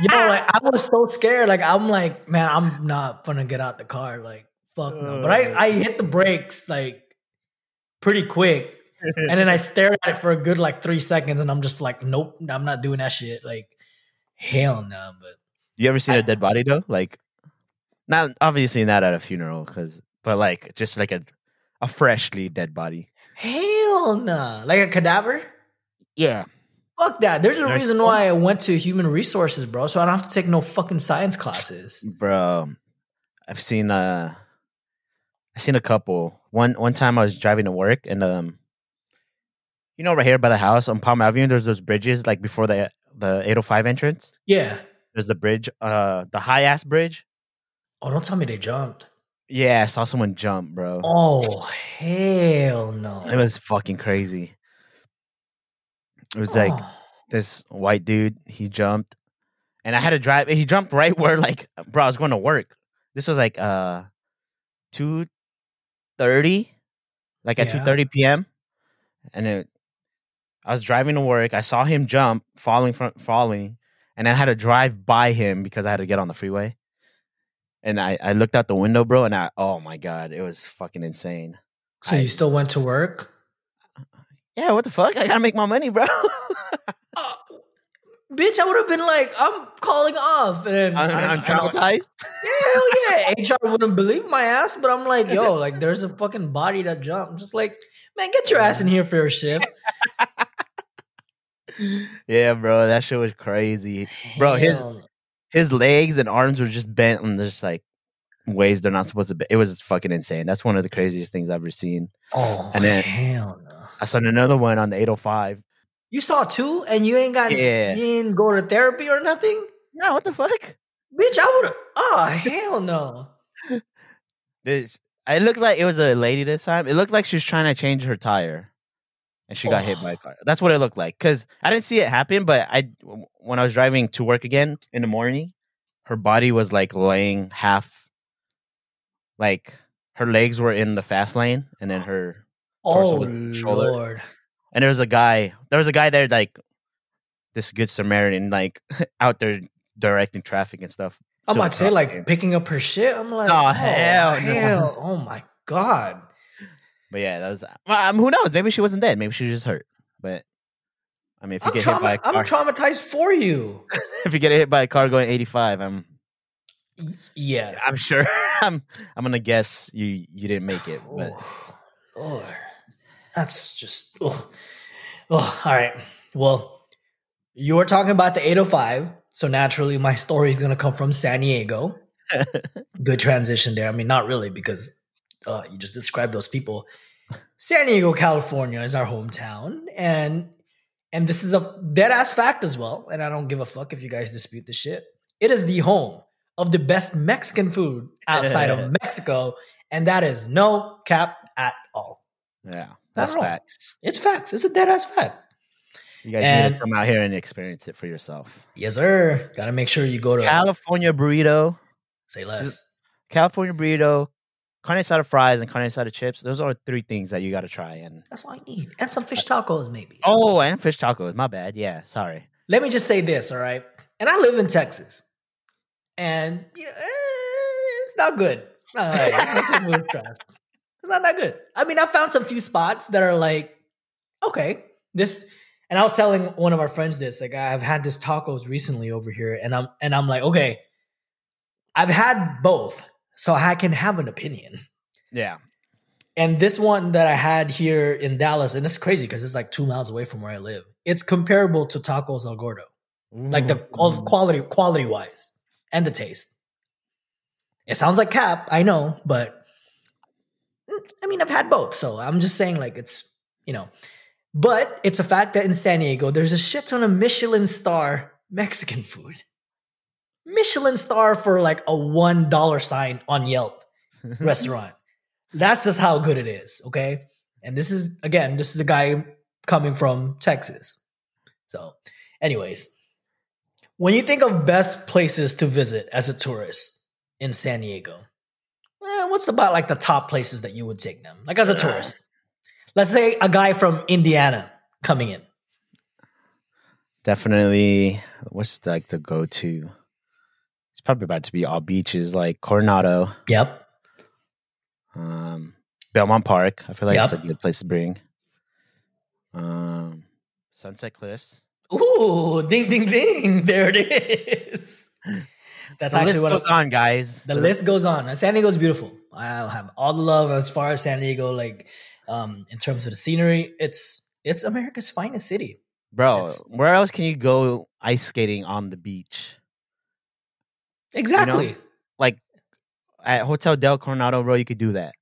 you know, like I was so scared. Like I'm like, man, I'm not gonna get out the car. Like, fuck no. But I, uh. I hit the brakes like pretty quick. And then I <laughs> stared at it for a good like three seconds and I'm just like, nope, I'm not doing that shit. Like, hell no. But You ever seen a dead body though? Like, not obviously not at a funeral, because but like just like a a freshly dead body. Hell no. Like a cadaver? Yeah, Fuck that. There's a reason why I went to human resources, bro. So I don't have to take no fucking science classes. bro. I've seen uh, I've seen a couple. One one time I was driving to work and um, you know, right here by the house on Palm Avenue, there's those bridges like before the the 805 entrance. Yeah. There's the bridge, uh, the high ass bridge. Oh, don't tell me they jumped. Yeah, I saw someone jump, bro. Oh, hell no. It was fucking crazy. It was like Oh. this white dude. He jumped, and I had to drive. He jumped right where, like, bro, I was going to work. This was like uh two thirty, like at Yeah. two thirty p.m. And it, I was driving to work. I saw him jump, falling from falling, and I had to drive by him because I had to get on the freeway. And I, I looked out the window, bro, and I, oh my god, it was fucking insane. So I- you still went to work? Yeah, what the fuck? I gotta make my money, bro. Uh, bitch, I would have been like, I'm calling off. And I'm, I- I'm I traumatized. Hell yeah. HR wouldn't believe my ass, but I'm like, yo, like there's a fucking body that jumped. I'm just like, man, get your ass in here for your shift. <laughs> yeah, bro, that shit was crazy. Bro, his- Hell no. His legs and arms were just bent in just like ways they're not supposed to be. It was fucking insane. That's one of the craziest things I've ever seen. Oh, and then- hell no. I saw another one on the 805. You saw two and you ain't got, Yeah. you didn't go to therapy or nothing? Yeah, what the fuck? Bitch, I would have, oh, hell no. <laughs> This it looked like it was a lady this time. It looked like she was trying to change her tire. And she got hit by a car. That's what it looked like. Cause I didn't see it happen, but I when I was driving to work again in the morning, her body was like laying half like her legs were in the fast lane and then her Torso Oh, was shoulder. Lord. and there was a guy there was a guy there like this good Samaritan like <laughs> out there directing traffic and stuff. I'm about to say, like, him. picking up her shit. I'm like, Oh, oh, hell hell, no. Oh, my God. But yeah, that was um, who knows? Maybe she wasn't dead. Maybe she was just hurt. But I mean, if you I'm, get hit by a car, I'm traumatized for you. <laughs> if you get hit by a car going 85, I'm Yeah. <laughs> I'm sure <laughs> I'm I'm gonna guess you you didn't make it. But Oh. That's just. Oh. oh, all right. Well, you were talking about the 805. So naturally, my story is to come from San Diego. Good transition there. I mean, not really, because uh, you just described those people. San Diego, California is our hometown. And and this is a dead ass fact as well, and I don't give a fuck if you guys dispute this shit. It is the home of the best Mexican food outside of <laughs> Mexico, and that is no cap at all. Yeah, that's facts. It's facts. It's a dead ass fact. You guys need to come out here and experience it for yourself. Yes, sir. Got to make sure you go to California burrito, say less. California burrito, carne asada fries, and carne asada chips. Those are three things that you got to try. And That's all I need, and some fish tacos maybe. oh, and fish tacos. My bad. Yeah, sorry. Let me just say this, all right? And I live in Texas, and you know, eh, it's not good. All right, Mexican food is trash. It's not that good. I mean, I found some few spots that are like, okay, this. And I was telling one of our friends this, like I've had this tacos recently over here, and I'm and I'm like, okay, I've had both, so I can have an opinion. Yeah, And this one that I had here in Dallas, and it's crazy because it's like two miles away from where I live. It's comparable to Tacos El Gordo, like the quality quality wise and the taste. It sounds like cap, I know, but mm, I mean I've had both, so I'm just saying like it's you know, but it's a fact that in San Diego there's a shit ton of Michelin star Mexican food. Michelin star for like a one dollar sign on Yelp <laughs> restaurant. That's just how good it is, okay? And this is again, this is a guy coming from Texas. So, anyways, when you think of best places to visit as a tourist in San Diego, what's about like the top places that you would take them? Like as a tourist. Let's say a guy from Indiana coming in. definitely. What's like the go to? Probably about to be all beaches like Coronado, Yep. um, Belmont Park. I feel like that's a good place to bring. Um, Sunset Cliffs. Ooh, ding ding ding. <laughs> There it is. <laughs> That's the actually list what goes on, guys. The list goes on. San Diego's beautiful. I have all the love as far as San Diego, like um, in terms of the scenery. It's it's America's finest city. bro. it's- Where else can you go ice skating on the beach? Exactly. Like at Hotel Del Coronado, bro, you could do that.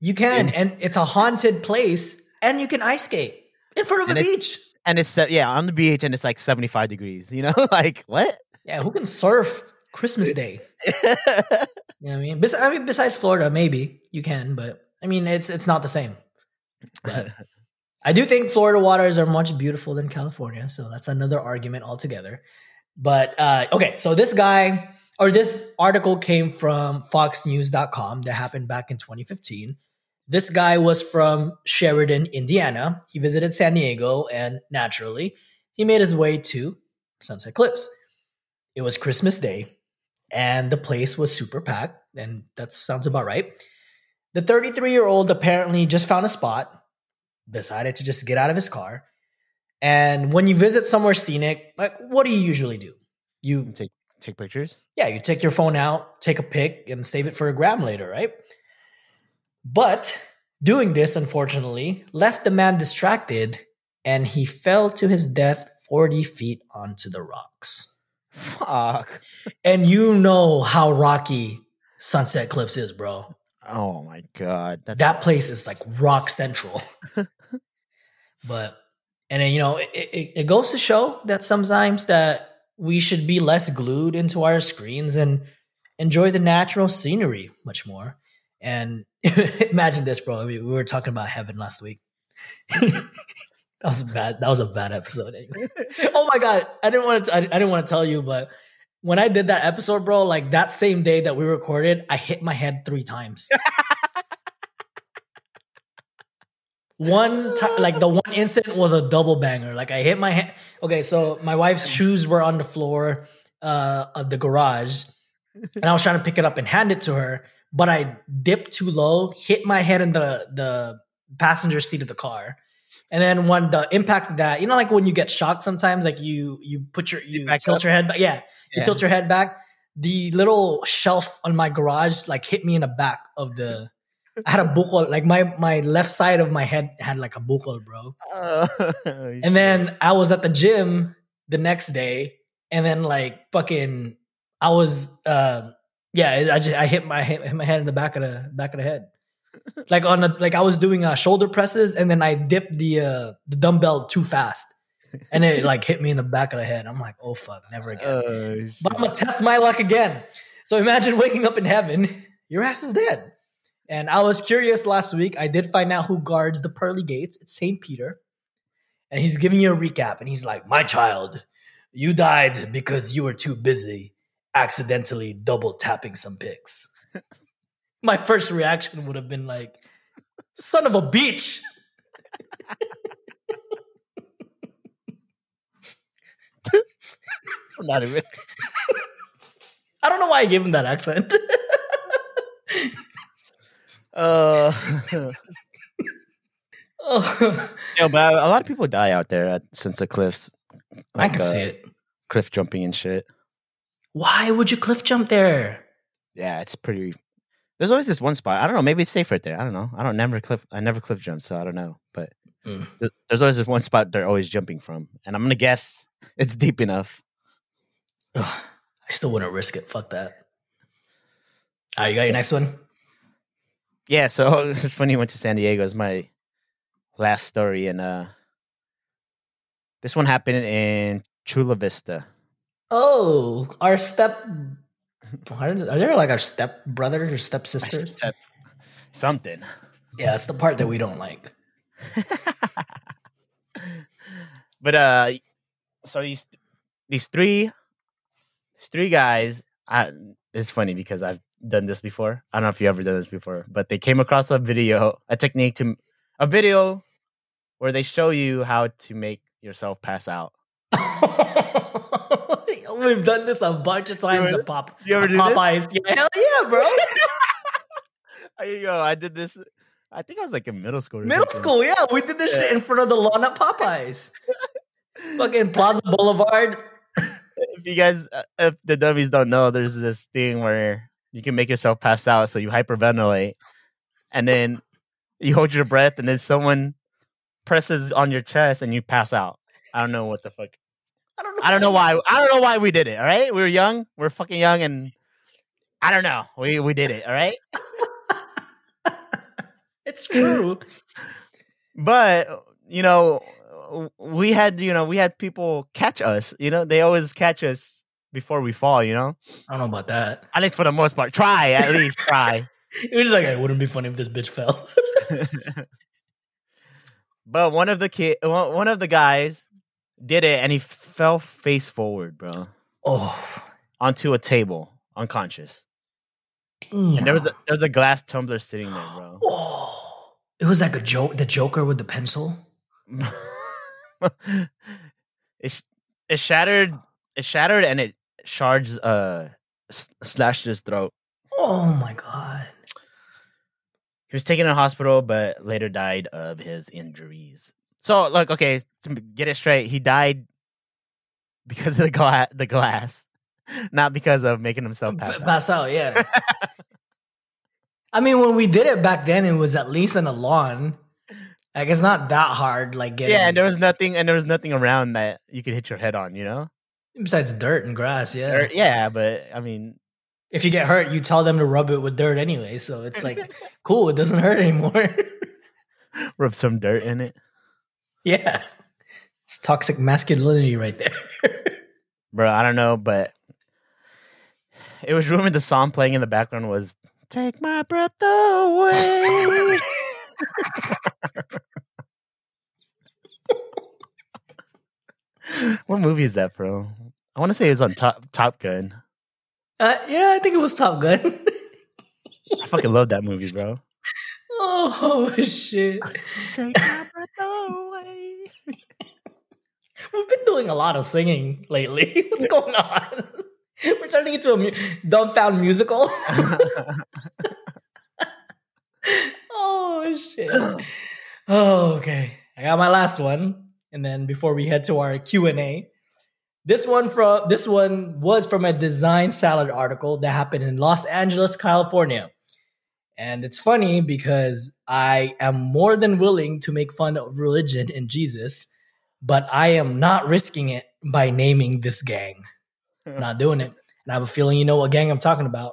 You can, In- and it's a haunted place, and you can ice skate in front of And a beach. And it's yeah on the beach, and it's like seventy five degrees. You know, <laughs> like what? Yeah, who can surf Christmas Day? <laughs> You know what I mean? Bes- I mean, besides Florida, maybe you can, but I mean, it's it's not the same. But <laughs> I do think Florida waters are much beautiful than California, so that's another argument altogether. But uh, okay, so this guy or this article came from FoxNews.com that happened back in 2015. This guy was from Sheridan, Indiana. He visited San Diego, and naturally, he made his way to Sunset Cliffs. It was Christmas Day, and the place was super packed, and that sounds about right. The 33 year old apparently just found a spot, decided to just get out of his car. And when you visit somewhere scenic, like what do you usually do? You take take pictures. yeah, you take your phone out, take a pic, and save it for a gram later, right? But doing this, unfortunately, left the man distracted and he fell to his death 40 feet onto the rocks. Fuck. And you know how rocky Sunset Cliffs is, bro. Oh my god. That's that place is like rock central. <laughs> but and then you know it, it, it goes to show that sometimes that we should be less glued into our screens and enjoy the natural scenery much more. And <laughs> imagine this, bro. I mean, we were talking about heaven last week. <laughs> that was bad. That was a bad episode. Anyway. <laughs> oh my god, I didn't want to. I, I didn't want to tell you, but when I did that episode, bro, like that same day that we recorded, I hit my head three times. One time, like the one incident was a double banger. Like I hit my head. Okay, so my wife's shoes were on the floor uh, of the garage, and I was trying to pick it up and hand it to her, but I dipped too low, hit my head in the the passenger seat of the car. And then when the impact of that, you know, like when you get shocked sometimes, like you you put your you tilt up? your head back. Yeah, you Yeah. tilt your head back. The little shelf on my garage like hit me in the back of the. I had a buckle, like my my left side of my head had like a buckle, bro. <laughs> And then I was at the gym the next day, and then like fucking, I was, uh, yeah, I just I hit my hit my head in the back of the back of the head, <laughs> like on a, like I was doing uh, shoulder presses, and then I dipped the uh, the dumbbell too fast, and it like hit me in the back of the head. I'm like, oh fuck, never again. Oh, but I'm gonna test my luck again. So imagine waking up in heaven, your ass is dead. And I was curious last week. I did find out who guards the pearly gates. It's Saint Peter, and he's giving you a recap. And he's like, "My child, you died because you were too busy accidentally double tapping some pics." <laughs> my first reaction would have been like, "Son of a bitch." <laughs> Not even. <laughs> I don't know why I gave him that accent. Uh, oh, <laughs> no, but a lot of people die out there at, Sunset Cliffs. I can uh, see it. Cliff jumping and shit. Why would you cliff jump there? Yeah, it's pretty. There's always this one spot. I don't know. Maybe it's safe right there. I don't know. I don't never cliff. I never cliff jump, so I don't know. But Mm. th- there's always this one spot they're always jumping from, and I'm gonna guess it's deep enough. Ugh, I still wouldn't risk it. Fuck that. All right, you got your next one? Yeah, so <laughs> it's funny. you Went to San Diego. Is my last story, and uh, this one happened in Chula Vista. Oh, our step. Are there like our step brothers or step sisters? Step- Something. Yeah, that's the part that we don't like. <laughs> but uh, so these these three these three guys. I, it's funny because I've done this before. I don't know if you ever done this before, but they came across a video, a technique to a video where they show you how to make yourself pass out. <laughs> We've done this a bunch of times at Pop. you ever do this? Popeyes. Yeah, hell yeah, bro. <laughs> Go. I did this. I think I was like in middle school. Middle something. school, yeah. We did this shit in front of the lawn at Popeyes. <laughs> Fucking Plaza Boulevard. If you guys, uh, if the dummies don't know, there's this thing where you can make yourself pass out. So you hyperventilate, and then you hold your breath, and then someone presses on your chest, and you pass out. I don't know what the fuck. I don't know. I don't know why. I don't know why we did it. All right, we were young. We are fucking young, and I don't know. We we did it. All right. <laughs> It's true. but you know we had you know we had people catch us you know they always catch us before we fall you know I don't know about that. at least for the most part try at <laughs> least try It was like, it wouldn't be funny if this bitch fell. <laughs> but one of the kid one one of the guys did it and he fell face forward bro oh, onto a table unconscious damn. and there was a there was a glass tumbler sitting there bro <gasps> Oh, it was like a joke. The Joker with the pencil. <laughs> it sh- it shattered it shattered and it shards uh s- slashed his throat Oh my god. He was taken to hospital, but later died of his injuries. So, like, okay, to get it straight, he died because of the glass, the glass, <laughs> not because of making himself pass P- out. Pass out, yeah. <laughs> I mean, when we did it back then, it was at least on a lawn. Like it's not that hard. Like getting yeah, and there was nothing, and there was nothing around that you could hit your head on. You know, besides dirt and grass. Yeah. Or- yeah, but I mean, If you get hurt, you tell them to rub it with dirt anyway. So it's like cool. It doesn't hurt anymore. <laughs> rub some dirt in it, yeah. It's toxic masculinity right there. <laughs> bro. I don't know, but it was rumored the song playing in the background was "Take My Breath Away." <laughs> <laughs> what movie is that, bro? I want to say it was on Top Top Gun. Uh, yeah, I think it was Top Gun. I fucking love that movie, bro. oh shit! Take my breath away. We've been doing a lot of singing lately. <laughs> What's going on? We're turning into a mu- dumbfound musical. <laughs> oh shit! <clears throat> Oh, okay. I got my last one, and then before we head to our Q and A, this one from this one was from a design salad article that happened in Los Angeles, California. And it's funny because I am more than willing to make fun of religion and Jesus, but I am not risking it by naming this gang. I'm not doing it. And I have a feeling you know what gang I'm talking about.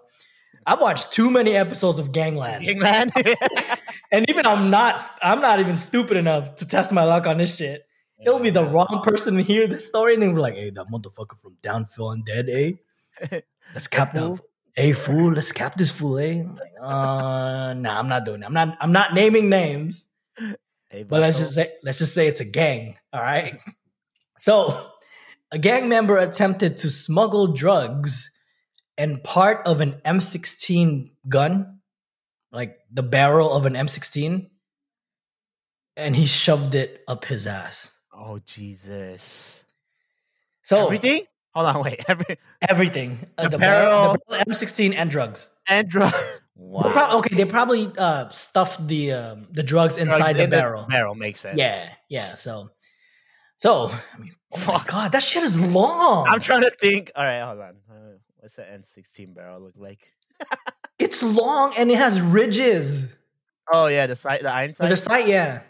I've watched too many episodes of Gangland. Gangland. <laughs> and even I'm not I'm not even stupid enough to test my luck on this shit. It'll be the wrong person to hear this story and they'll be like, hey, that motherfucker from Downfield Undead, eh? <laughs> Let's cap that. Hey fool, let's cap this fool, eh? I'm like, uh <laughs> nah, I'm not doing that. I'm not I'm not naming names. Hey, But let's just say let's just say it's a gang. All right. So a gang member attempted to smuggle drugs and part of an M16 gun, like the barrel of an M16, and he shoved it up his ass. Oh Jesus! So Everything? Hold on, <laughs> wait. Every everything. Uh, The the, barrel, the barrel- barrel, M16 and drugs. And drugs. <laughs> Wow. prob- okay, they probably uh, stuffed the um, the drugs inside Drugs the in barrel. Barrel makes sense. Yeah, yeah. So, so I mean, oh my god, that shit is long. I'm trying to think. All right, hold on. What's the M16 barrel look like? It's long and it has ridges. Oh yeah, the side, the iron On side. the side, yeah.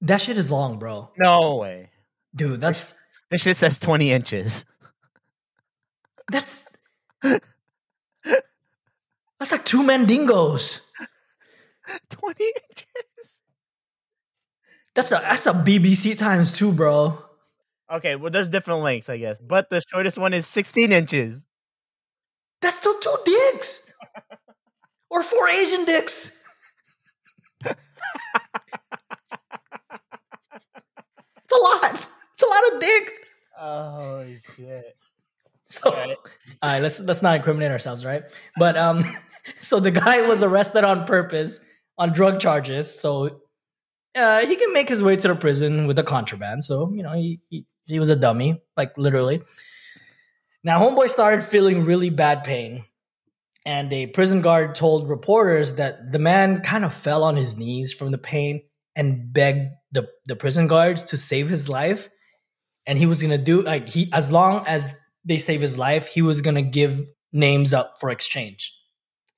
That shit is long, bro. no way. Dude, that's This shit says 20 inches. that's <laughs> that's like two mandingos. 20 inches. That's a that's a BBC times two, bro. Okay, well, there's different lengths, I guess, but the shortest one is 16 inches. That's still two dicks. or four Asian dicks. it's a lot. It's a lot of dick. Oh shit! So, Alright. all right, let's let's not incriminate ourselves, right? But um, <laughs> so the guy was arrested on purpose on drug charges. So, uh, he can make his way to the prison with the contraband. So, you know, he he, he was a dummy, like literally. Now, homeboy started feeling really bad pain, and a prison guard told reporters that the man kind of fell on his knees from the pain and begged the the prison guards to save his life and he was gonna do like he as long as they save his life, he was gonna give names up for exchange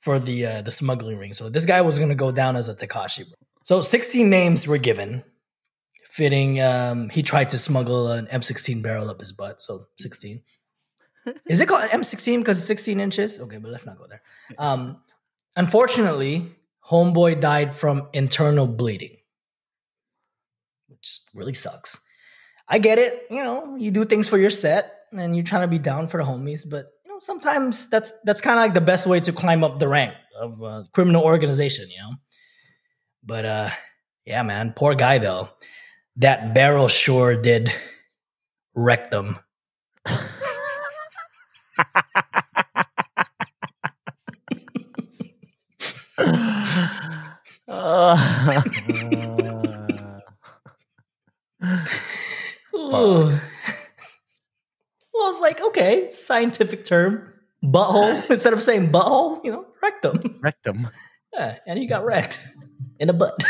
for the uh, the smuggling ring. So this guy was gonna go down as a Tekashi. So 16 names were given, fitting. Um, he tried to smuggle an M16 barrel up his butt. So 16. Is it called M16 because it's 16 inches? Okay, but let's not go there. Um, unfortunately, homeboy died from internal bleeding, which really sucks. I get it. You know, you do things for your set and you're trying to be down for the homies, but you know, sometimes that's that's kind of like the best way to climb up the rank of criminal organization, you know. But uh yeah, man, poor guy though. That barrel sure did wreck them. <laughs> Uh. Well, it's like, okay, scientific term, butthole. <laughs> Instead of saying butthole, you know, rectum. rectum. <laughs> Yeah, and he got wrecked in the butt.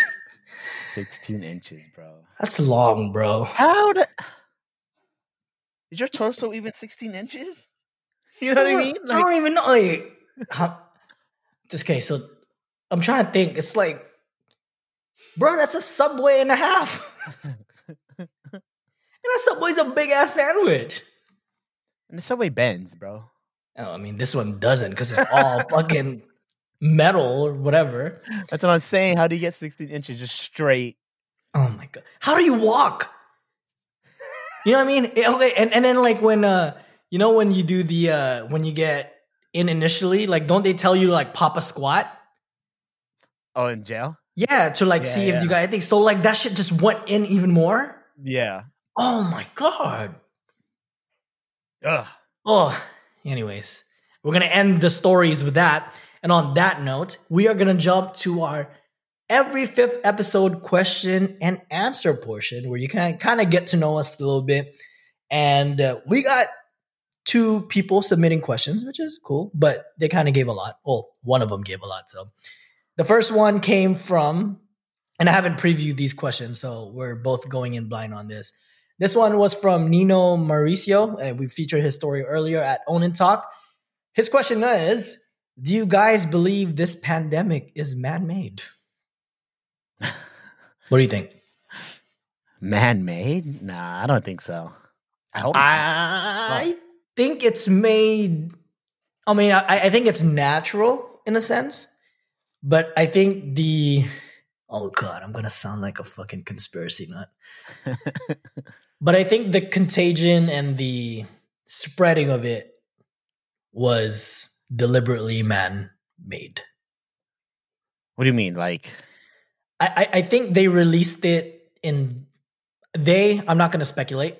16 inches, bro. That's long, bro. How the... Is your torso even 16 inches? You know what I mean? I don't even know. Like, how, just okay. So I'm trying to think. It's like, bro, that's a subway and a half. <laughs> and that subway's a big ass sandwich. and the subway bends, bro. Oh, I mean, this one doesn't because it's all <laughs> fucking metal or whatever. That's what I'm saying. How do you get 16 inches just straight? Oh my god, how do you walk? You know what I mean? Eh, Okay, and and then like when uh, you know when you do the uh, when you get in initially, like don't they tell you to like pop a squat? Oh, in jail? Yeah, to like Yeah, see if you got anything. So like that shit just went in even more. Yeah. Oh my god. Ugh. Oh, anyways, we're gonna end the stories with that. And on that note, we are gonna jump to our every fifth episode question and answer portion where you can kind of get to know us a little bit. And uh, we got two people submitting questions, which is cool, but they kind of gave a lot. Well, one of them gave a lot. So the first one came from, and I haven't previewed these questions, so we're both going in blind on this. This one was from Nino Mauricio, and we featured his story earlier at Own and Talk. His question is Do you guys believe this pandemic is man made? <laughs> what do you think? Man made? Nah, I don't think so. I hope. not. I think it's made. I mean, I, I think it's natural in a sense, but I think the Oh god, I'm gonna sound like a fucking conspiracy nut. <laughs> but I think the contagion and the spreading of it was deliberately man made. What do you mean? Like, I, I, I think they released it in they. I'm not going to speculate,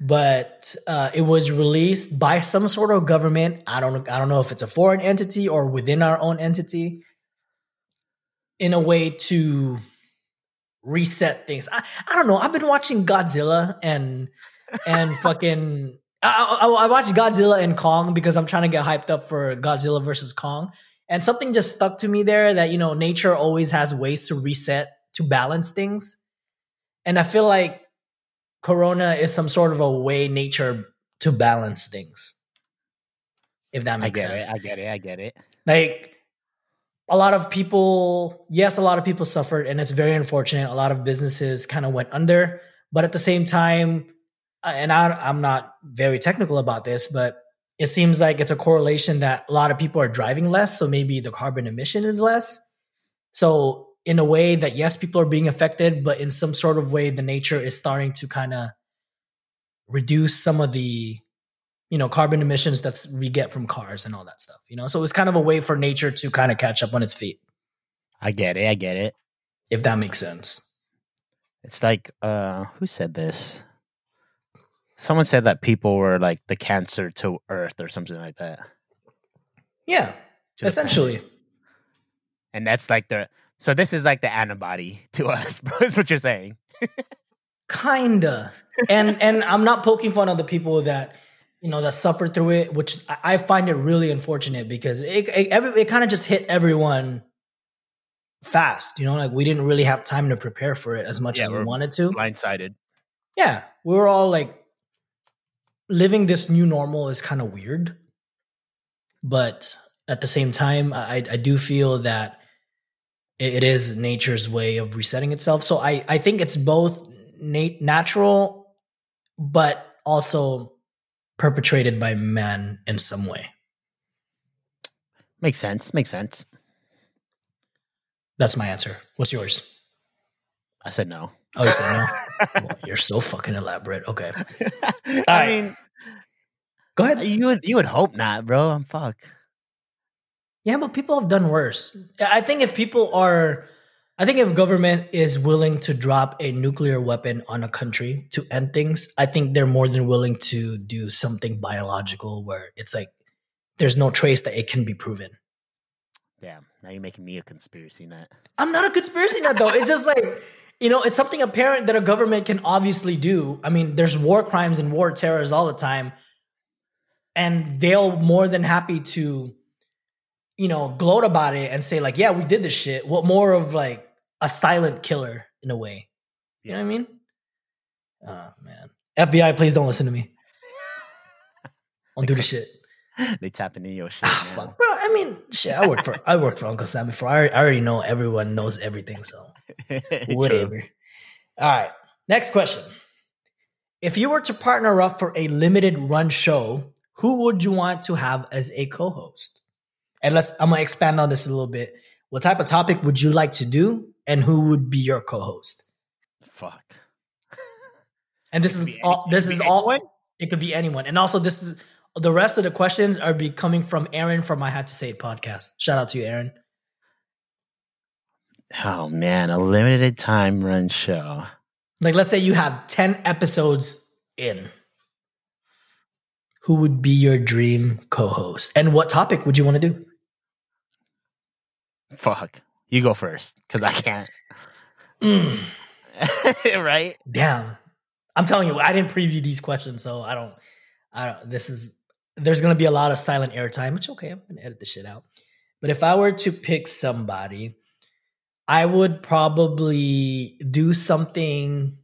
but uh, it was released by some sort of government. I don't I don't know if it's a foreign entity or within our own entity. In a way to reset things. I, I don't know. I've been watching Godzilla and and <laughs> fucking. I, I, I watched Godzilla and Kong because I'm trying to get hyped up for Godzilla versus Kong. And something just stuck to me there that, you know, nature always has ways to reset, to balance things. And I feel like Corona is some sort of a way nature to balance things. If that I makes get sense. it. I get it. I get it. Like a lot of people, yes, a lot of people suffered and it's very unfortunate. A lot of businesses kind of went under, but at the same time, uh, and I, I'm not very technical about this, but it seems like it's a correlation that a lot of people are driving less. So maybe the carbon emission is less. So, in a way that, yes, people are being affected, but in some sort of way, the nature is starting to kind of reduce some of the you know carbon emissions that's we get from cars and all that stuff you know so it's kind of a way for nature to kind of catch up on its feet I get it. I get it. if that makes sense It's like, uh, who said this? Someone said that people were like the cancer to Earth or something like that. yeah essentially And that's like the so this is like the antibody <laughs> to us, bro. That's what you're saying. kinda and and i'm not poking fun of the people that you know that suffered through it which is, I- i find it really unfortunate because it it, every, it kind of just hit everyone fast you know like we didn't really have time to prepare for it as much Yeah, as we wanted to Blindsided. yeah, we were all like living this new normal is kind of weird. But at the same time, I, I do feel that it is nature's way of resetting itself. So I, I think it's both nat- natural, but also perpetrated by man in some way. Makes sense. Makes sense. That's my answer. What's yours? I said no. Oh, you said no. <laughs> Well, you're so fucking elaborate. Okay, <laughs> I right. mean, go ahead. you would you would hope not, bro. I'm fuck. Yeah, but people have done worse. I think if people are, I think if government is willing to drop a nuclear weapon on a country to end things, I think they're more than willing to do something biological where it's like there's no trace that it can be proven. Damn. Now you're making me a conspiracy nut. I'm not a conspiracy nut though. It's just like, you know, it's something apparent that a government can obviously do. I mean, there's war crimes and war terrors all the time. And they'll more than happy to, you know, gloat about it and say, like, yeah, we did this shit. What more of like a silent killer in a way? You know what I mean? Oh man. FBI, please don't listen to me. <laughs> Don't do the shit. they tapping into your shit. Ah, fuck, bro. I mean, shit. I worked for I worked for Uncle Sam before. I, I already know everyone knows everything. So <laughs> whatever. All right. Next question. If you were to partner up for a limited run show, who would you want to have as a co-host? And let's I'm gonna expand on this a little bit. What type of topic would you like to do, and who would be your co-host? Fuck. <laughs> And this is all. any- This is all. anyone? It could be anyone, and also this is the rest of the questions are be coming from Aaron from I Had to Say It podcast. Shout out to you, Aaron. Oh man, a limited time run show. Like, let's say you have ten episodes in. Who would be your dream co-host, and what topic would you want to do? Fuck. You go first, because I can't. Mm, <laughs> right? damn, I'm telling you, I didn't preview these questions, so I don't. I don't. This is there's gonna be a lot of silent airtime, which okay, I'm gonna edit the shit out. But if I were to pick somebody, I would probably do something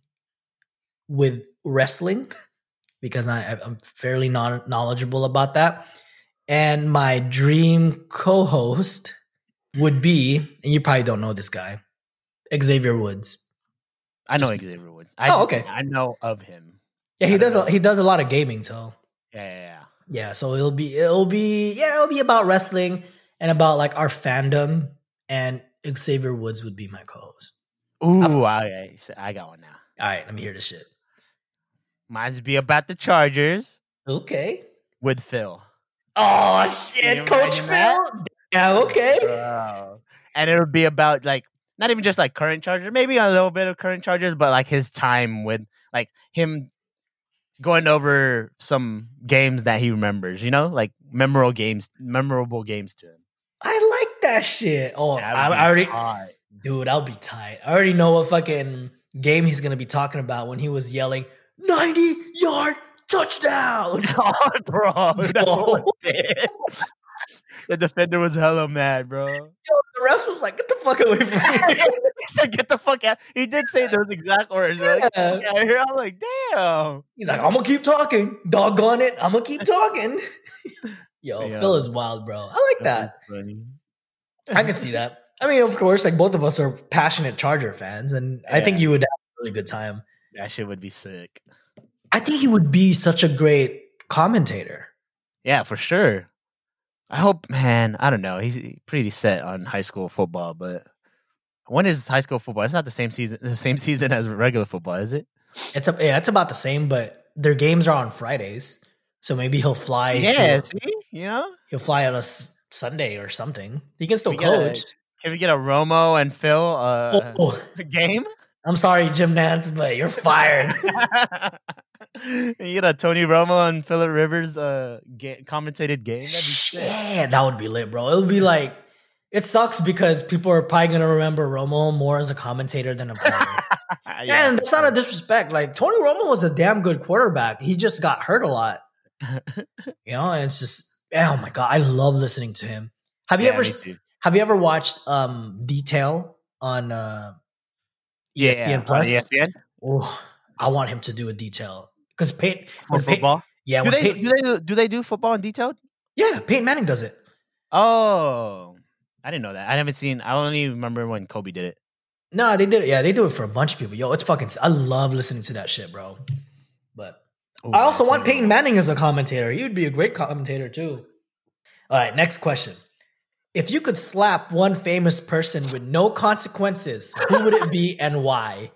with wrestling <laughs> because I, I'm fairly non- knowledgeable about that. And my dream co-host would be, and you probably don't know this guy, Xavier Woods. I know Just- Xavier Woods. I Oh, okay. I know of him. Yeah, he does. A, he does a lot of gaming, so Yeah, yeah, yeah. yeah. So it'll be it'll be yeah it'll be about wrestling and about like our fandom, and Xavier Woods would be my co-host. Ooh, I, I got one now. All right, let me hear this shit. Mine's be about the Chargers Okay. with Phil. Oh shit, Coach Phil. that? Yeah, okay. Bro. And it would be about like not even just like current Chargers, maybe a little bit of current Chargers, but like his time with like him going over some games that he remembers, you know, like memorable games, memorable games to him. I like that shit. Oh, That I, I already, tight. dude, I'll be tight. I already know what fucking game he's gonna be talking about when he was yelling ninety yard touchdown. <laughs> oh, bro, Yo. <laughs> the defender was hella mad, bro. <laughs> The refs was like, "Get the fuck away from me!" <laughs> he said, "Get the fuck out." He did say those exact words. Like, Yeah. fuck out of here." I'm like, "Damn." He's like, "I'm gonna keep talking. Doggone it, I'm gonna keep <laughs> talking." Yo, Yeah. Phil is wild, bro. I like that. funny. I can see that. I mean, of course, like both of us are passionate Charger fans, and I think you would have a really good time. That shit would be sick. I think he would be such a great commentator. Yeah, for sure. I hope, man. I don't know. He's pretty set on high school football, but when is high school football? It's not the same season. The same season as regular football, is it? It's a, yeah, it's about the same, but their games are on Fridays, so maybe he'll fly. yeah. to- See, you know, he'll fly on a s- Sunday or something. He can still We coach. can we get a Romo and Phil uh, oh, <laughs> game? I'm sorry, Jim Nantz, but you're fired. <laughs> <laughs> you get a Tony Romo and Philip Rivers uh ga- commentated game. That'd be. Shit, that would be lit, bro. It'll be like it sucks because people are probably gonna remember Romo more as a commentator than a player. <laughs> Yeah. And it's not a disrespect. Like Tony Romo was a damn good quarterback. He just got hurt a lot. <laughs> You know, and it's just oh my god, I love listening to him. Have you Yeah, ever have you ever watched um Detail on uh yeah, ESPN on Plus? ESPN Oh, I want him to do a detail because Peyton, for when Peyton- football. yeah, Do they, Peyton, do they do do they do football in detailed? yeah, Peyton Manning does it. Oh, I didn't know that. I haven't seen. I only remember when Kobe did it. No, they did it. Yeah, they do it for a bunch of people. Yo, it's fucking. I love listening to that shit, bro. But Ooh, I also want Peyton Manning as a commentator. He would be a great commentator too. All right, next question. If you could slap one famous person with no consequences, who would it be and why?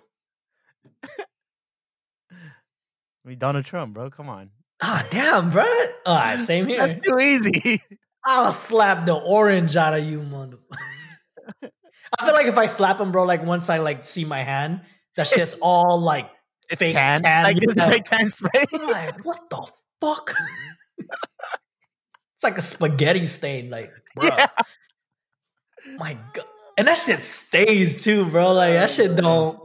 I mean, Donald Trump, bro. Come on, Ah, damn, bro. All right, <laughs> same here. that's too easy. <laughs> I'll slap the orange out of you, mother. <laughs> I feel like if I slap him, bro, like once I like see my hand, that shit's all like It's Fake tan. tan, Like it's yeah. fake tan spray. I'm like, what the fuck? it's like a spaghetti stain, like, bro. Yeah. My god. And that shit stays too, bro. Like that shit don't.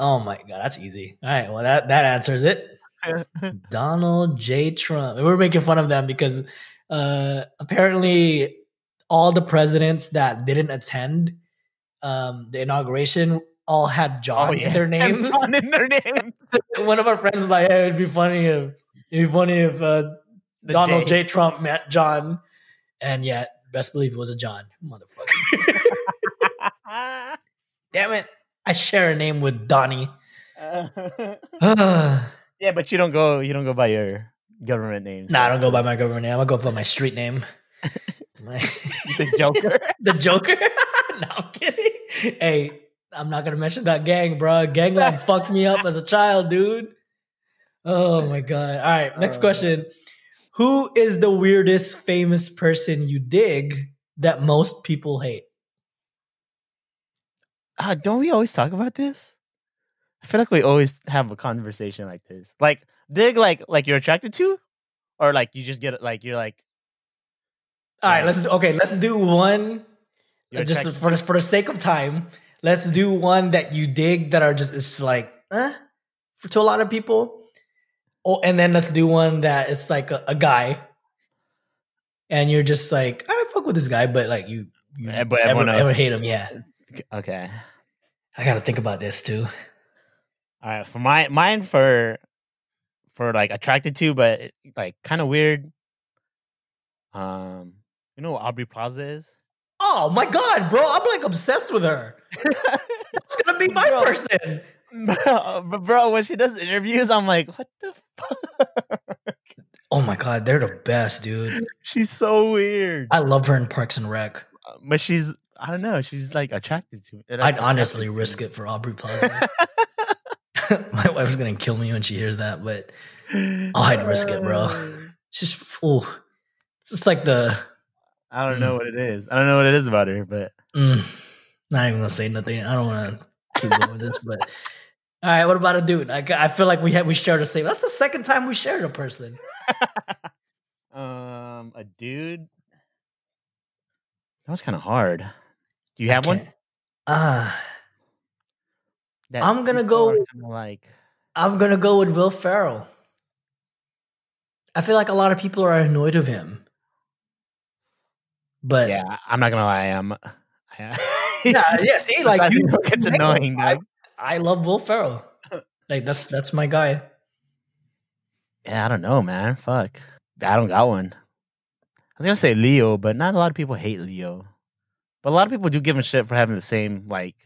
Oh my god, that's easy. All right, well that that answers it. <laughs> Donald J. Trump. And we're making fun of them because uh apparently all the presidents that didn't attend um the inauguration all had John in their <laughs> names. John in their name. <laughs> One of our friends was like, "Hey, it'd be funny if it'd be funny if uh, Donald J. J. Trump met John." And yet, best believe it was a John, motherfucker. Damn it! I share a name with Donnie. nah, <laughs> <sighs> yeah, but you don't go. You don't go by your government name. so I don't go by my government name. I go by my street name. <laughs> My- <laughs> the Joker. the Joker. no, I'm kidding. Hey, I'm not gonna mention that gang, bro. Gangland fucked me up as a child, dude. Oh my god. All right, next Uh. question. Who is the weirdest famous person you dig that most people hate? Uh, don't we always talk about this? I feel like we always have a conversation like this. Like dig, like like you're attracted to, or like you just get like you're like All right, let's do, okay. Let's do one. you're just attracted for the, for the sake of time, let's do one that you dig that are just it's just like eh, for, to a lot of people. Oh, and then let's do one that it's like a, a guy, and you're just like I fuck with this guy, but like you, you but ever, everyone else- ever hate him. Yeah, Okay. I got to think about this too. All right. For my mine for for like attracted to, but like kind of weird. Um, you know what Aubrey Plaza is? Oh my god, bro! I'm like obsessed with her. <laughs> It's gonna be my Bro. person. bro, bro, when she does interviews, I'm like, what the fuck? Oh my god, they're the best, dude. <laughs> She's so weird. I love her in Parks and Rec. but she's I don't know. She's like attracted to me. I'd honestly risk it for Aubrey Plaza. <laughs> <laughs> My wife's gonna kill me when she hears that, but Oh, I'd risk it, bro. <laughs> she's oh, it's like the I don't know what it is. I don't know what it is about her, but mm, not even gonna say nothing. I don't want to keep going with this, but all right. What about a dude? Like I feel like we had we shared the same. That's the second time we shared a person. um, a dude. That was kind of hard. Do you have one? Uh, that I'm gonna go- like. I'm gonna go with Will Ferrell. I feel like a lot of people are annoyed of him, but Yeah, I'm not gonna lie. I'm. Uh, <laughs> yeah, yeah. See, <laughs> like you, it's annoying. I. I love Will Ferrell. Like that's that's my guy. Yeah, I don't know, man. Fuck, I don't got one. I was gonna say Leo, but not a lot of people hate Leo. But a lot of people do give him shit for having the same like.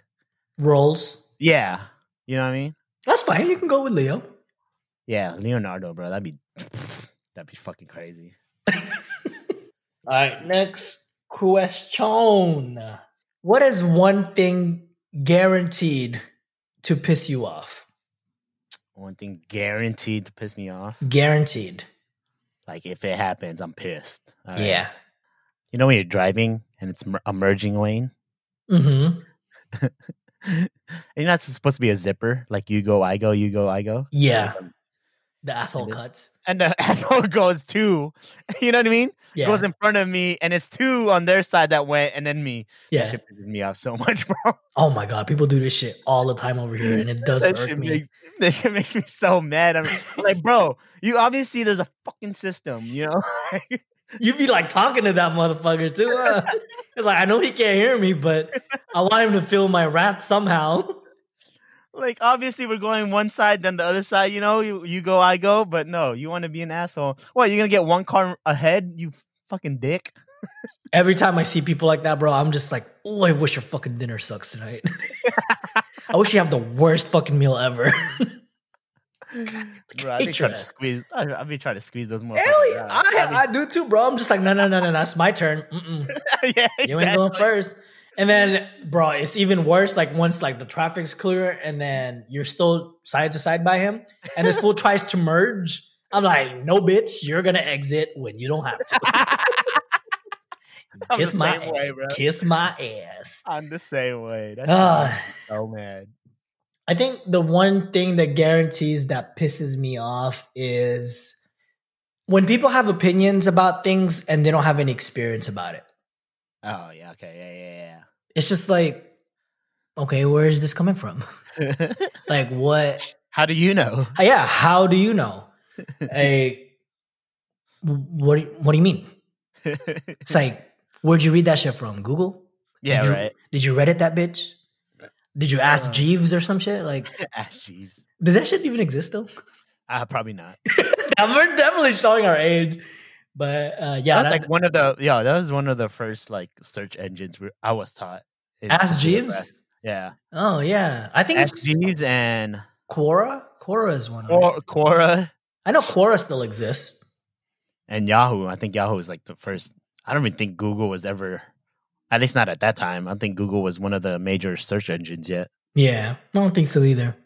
Roles. Yeah, you know what I mean. That's fine. You can go with Leo. Yeah, Leonardo, bro. That'd be that'd be fucking crazy. <laughs> All right, next question. What is one thing guaranteed to piss you off? One thing guaranteed to piss me off. Guaranteed. Like, if it happens, I'm pissed. All right. yeah. You know when you're driving and it's a merging lane, Mm-hmm. and <laughs> you're not supposed to be a zipper. Like you go, I go, you go, I go. Yeah. The asshole is- cuts. And the <laughs> asshole goes two. <laughs> You know what I mean? Yeah. Goes in front of me, and it's two on their side that went, and then me. That yeah. shit pisses me off so much, bro. Oh my god, people do this shit all the time over here, and it does that irk me. make, that shit makes me so mad. I'm like, bro, you obviously there's a fucking system, you know? You be like talking to that motherfucker too. huh? <laughs> it's like I know he can't hear me, but I want him to feel my wrath somehow. like obviously we're going one side, then the other side. You know, you you go, I go, but no, you want to be an asshole. What? You're gonna get one car ahead? You fucking dick. <laughs> Every time I see people like that, bro, I'm just like, oh, I wish your fucking dinner sucks tonight. <laughs> I wish you have the worst fucking meal ever. Bro, I be trying to squeeze. I, I be trying to squeeze those more. Hell yeah, I, I do too, bro. I'm just like, no, no, no, no, it's my turn. <laughs> Yeah, You ain't going first. And then, bro, it's even worse. Like once like the traffic's clear, and then you're still side to side by him, and this fool tries to merge. I'm like, no, bitch, you're gonna exit when you don't have to. <laughs> Kiss my way, bro. kiss my ass. I'm the same way. That's Ah. so mad. I think the one thing that guarantees that pisses me off is when people have opinions about things and they don't have any experience about it. Oh yeah, okay, yeah, yeah, yeah. It's just like, okay, where is this coming from? <laughs> <laughs> like, what? How do you know? Uh, yeah, how do you know? <laughs> Like, what? What do you mean? It's like, where'd you read that shit from? Google? yeah, Did you- right. Did you Reddit that bitch? Did you ask Uh. Jeeves or some shit? Like, <laughs> ask Jeeves. does that shit even exist though? Uh, probably not. <laughs> We're definitely showing our age, but uh, yeah, That's that- like one of the yeah. That was one of the first like search engines we- I was taught. Ask Jeeves? Yeah, Oh yeah, I think Ask it's Jeeves and Quora. Quora is one of them. Quora, Quora I know Quora still exists. and Yahoo. I think Yahoo is like the first. I don't even think Google was ever, at least not at that time. I don't think Google was one of the major search engines yet. Yeah, I don't think so either.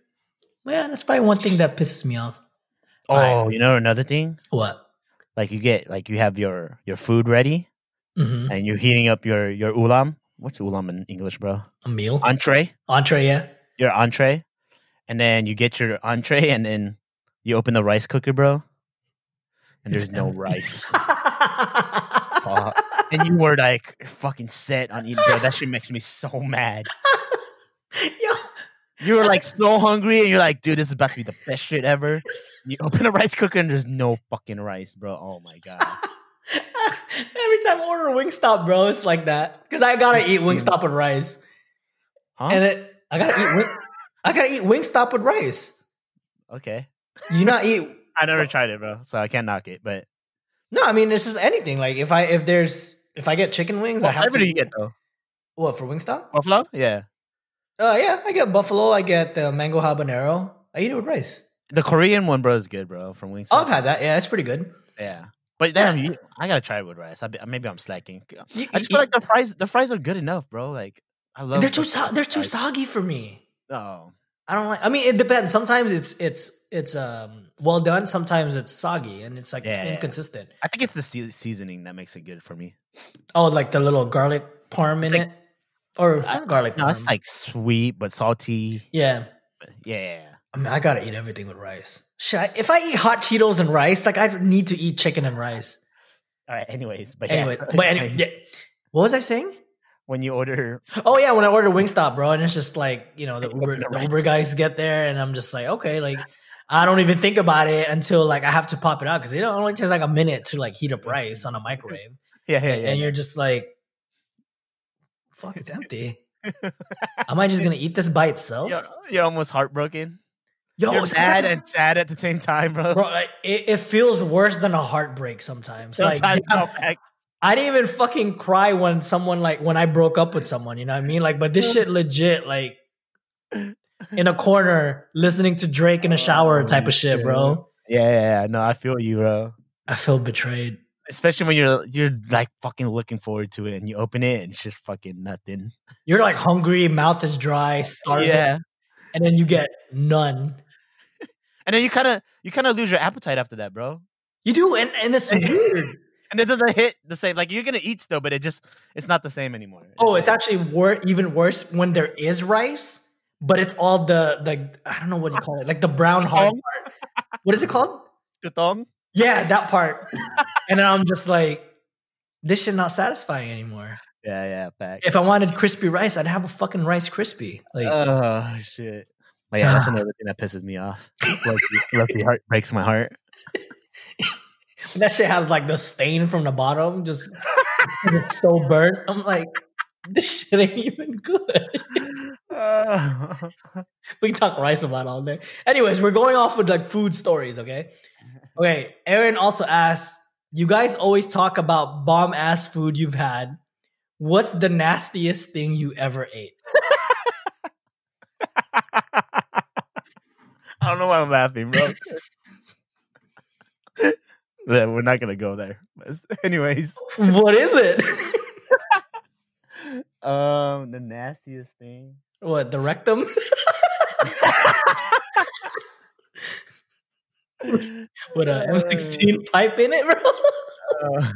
Yeah, that's probably one thing that pisses me off. Oh, Right. you know another thing? What? Like you get like you have your your food ready hmm and you're heating up your your ulam. What's ulam in English, bro? A meal, Entree. entree. Yeah. Your entree, and then you get your entree, and then you open the rice cooker, bro. And there's no rice. <laughs> And you were like fucking set on eating, bro. That shit makes me so mad. <laughs> Yo, You were like so hungry, and you're like, dude, this is about to be the best shit ever. You open a rice cooker, and there's no fucking rice, bro. Oh my god. <laughs> Every time I order Wingstop, bro, it's like that because I gotta eat Wingstop with rice, Huh? and it, I gotta eat. Wing, I gotta eat Wingstop with rice. okay. You not eat? <laughs> I never tried it, bro, so I can't knock it. But No, I mean this is anything. Like if I if there's if I get chicken wings, I what have flavor to. do you get though? What for Wingstop? Buffalo? Yeah. Uh, yeah, I get buffalo. I get the mango habanero. I eat it with rice. The Korean one, bro, is good, bro, from Wingstop. Oh, I've had that. Yeah, it's pretty good. yeah. But damn, you, I gotta try it with rice. I be, maybe I'm slacking. You- I just feel like the fries, the fries are good enough, bro. Like I love. they're too so- they're too soggy for me. Oh, I don't like. I mean, it depends. Sometimes it's it's it's um well done. Sometimes it's soggy and it's like Yeah, inconsistent. I think it's the sea- seasoning that makes it good for me. Oh, like the little garlic parm in like- it, or I- garlic. No, parm. it's like sweet but salty. yeah. Yeah. I mean, I gotta eat everything with rice. Should I, if I eat hot Cheetos and rice, like I need to eat chicken and rice. All right. Anyways, but Anyway, yeah, but anyway, <laughs> yeah. What was I saying? when you order, Oh yeah, when I ordered Wingstop, bro, and it's just like you know the <laughs> Uber, the the. Uber guys get there, and I'm just like, okay, like I don't even think about it until like I have to pop it out because it only takes like a minute to like heat up rice on a microwave, yeah, yeah, yeah. and you're just like, fuck, it's empty. <laughs> Am I just gonna eat this by itself? you're, you're almost heartbroken. Yo, you're mad and sad at the same time, bro. bro, like it, it feels worse than a heartbreak sometimes. Sometimes <laughs> like pack- I didn't even fucking cry when someone like when I broke up with someone, you know what I mean? Like, but this <laughs> shit legit, like in a corner listening to Drake in a shower oh, type of shit, bro. yeah, yeah, yeah. No, I feel you, bro. I feel betrayed. Especially when you're you're like fucking looking forward to it, and you open it, and it's just fucking nothing. You're like hungry, mouth is dry, starving, Yeah, and then you get none. <laughs> and then you kind of you kind of lose your appetite after that, bro. You do, and, and it's <laughs> weird. And it doesn't hit the same. Like you're gonna eat still, but it just it's not the same anymore. Oh, it's actually wor- even worse when there is rice, but it's all the the I don't know what you call it, like the brown hard part. What is it called? Tutong? Yeah, that part. <laughs> and then I'm just like, this shit not satisfying anymore. Yeah, yeah, back. If I wanted crispy rice, I'd have a fucking rice crispy. Like, Oh shit. But yeah, that's <sighs> another thing that pisses me off. Lucky heart breaks my heart. <laughs> that shit has like the stain from the bottom, just it's so burnt. I'm like, <laughs> this shit ain't even good. Uh, <laughs> <laughs> we can talk rice about all day. Anyways, we're going off with like food stories, okay? Okay, Aaron also asked, you guys always talk about bomb ass food you've had. What's the nastiest thing you ever ate? I don't know why I'm laughing, bro. Yeah, We're not gonna go there. Anyways, What is it? <laughs> um, the nastiest thing. what, the rectum? <laughs> With a M16 <laughs> pipe in it, bro? Uh.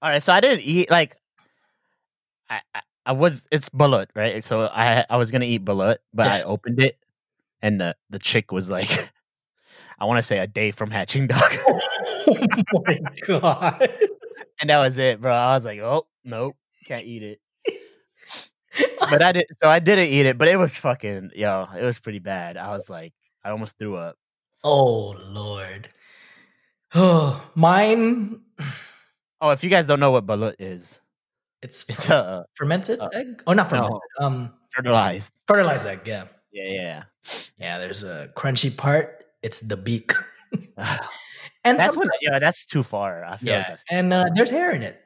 All right, so I didn't eat like I, I I was it's balut right? So I I was gonna eat balut, but I opened it and the the chick was like I want to say a day from hatching dog. oh my god. And that was it, bro. I was like, "Oh, nope, can't eat it." But I did so I didn't eat it, but it was fucking yo, it was pretty bad. I was like I almost threw up. Oh lord. Oh, <sighs> mine. Oh, if you guys don't know what balut is, It's it's a fermented uh, egg. Oh, not no. fermented. Um, fertilized. fertilized egg. Yeah, Yeah, yeah. yeah. There's a crunchy part. It's the beak, yeah. <sighs> and That's when yeah, that's too far. I feel like yeah, that's and uh, there's hair in it.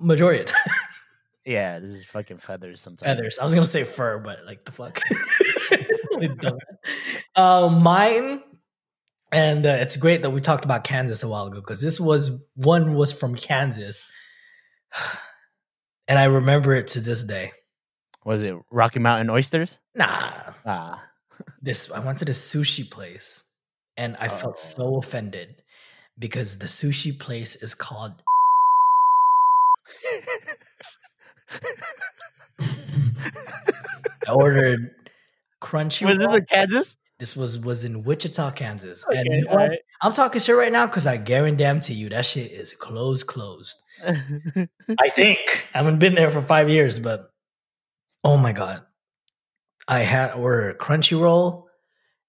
Majority of time. <laughs> yeah, this is fucking feathers sometimes. feathers. I was gonna say fur, but like the fuck. <laughs> Uh, mine, and uh, it's great that we talked about Kansas a while ago because this was one was from Kansas, <sighs> and I remember it to this day. Was it Rocky Mountain oysters? Nah, Ah. this I went to the sushi place, and I felt Oh. so offended because the sushi place is called. I ordered crunchy. Was this in Kansas? This was was in Wichita, Kansas. and Okay, you know what? alright. I'm talking shit right now because I guarantee to you that shit is closed, closed. <laughs> I think I haven't been there for five years, but oh my god, I had ordered a Crunchyroll,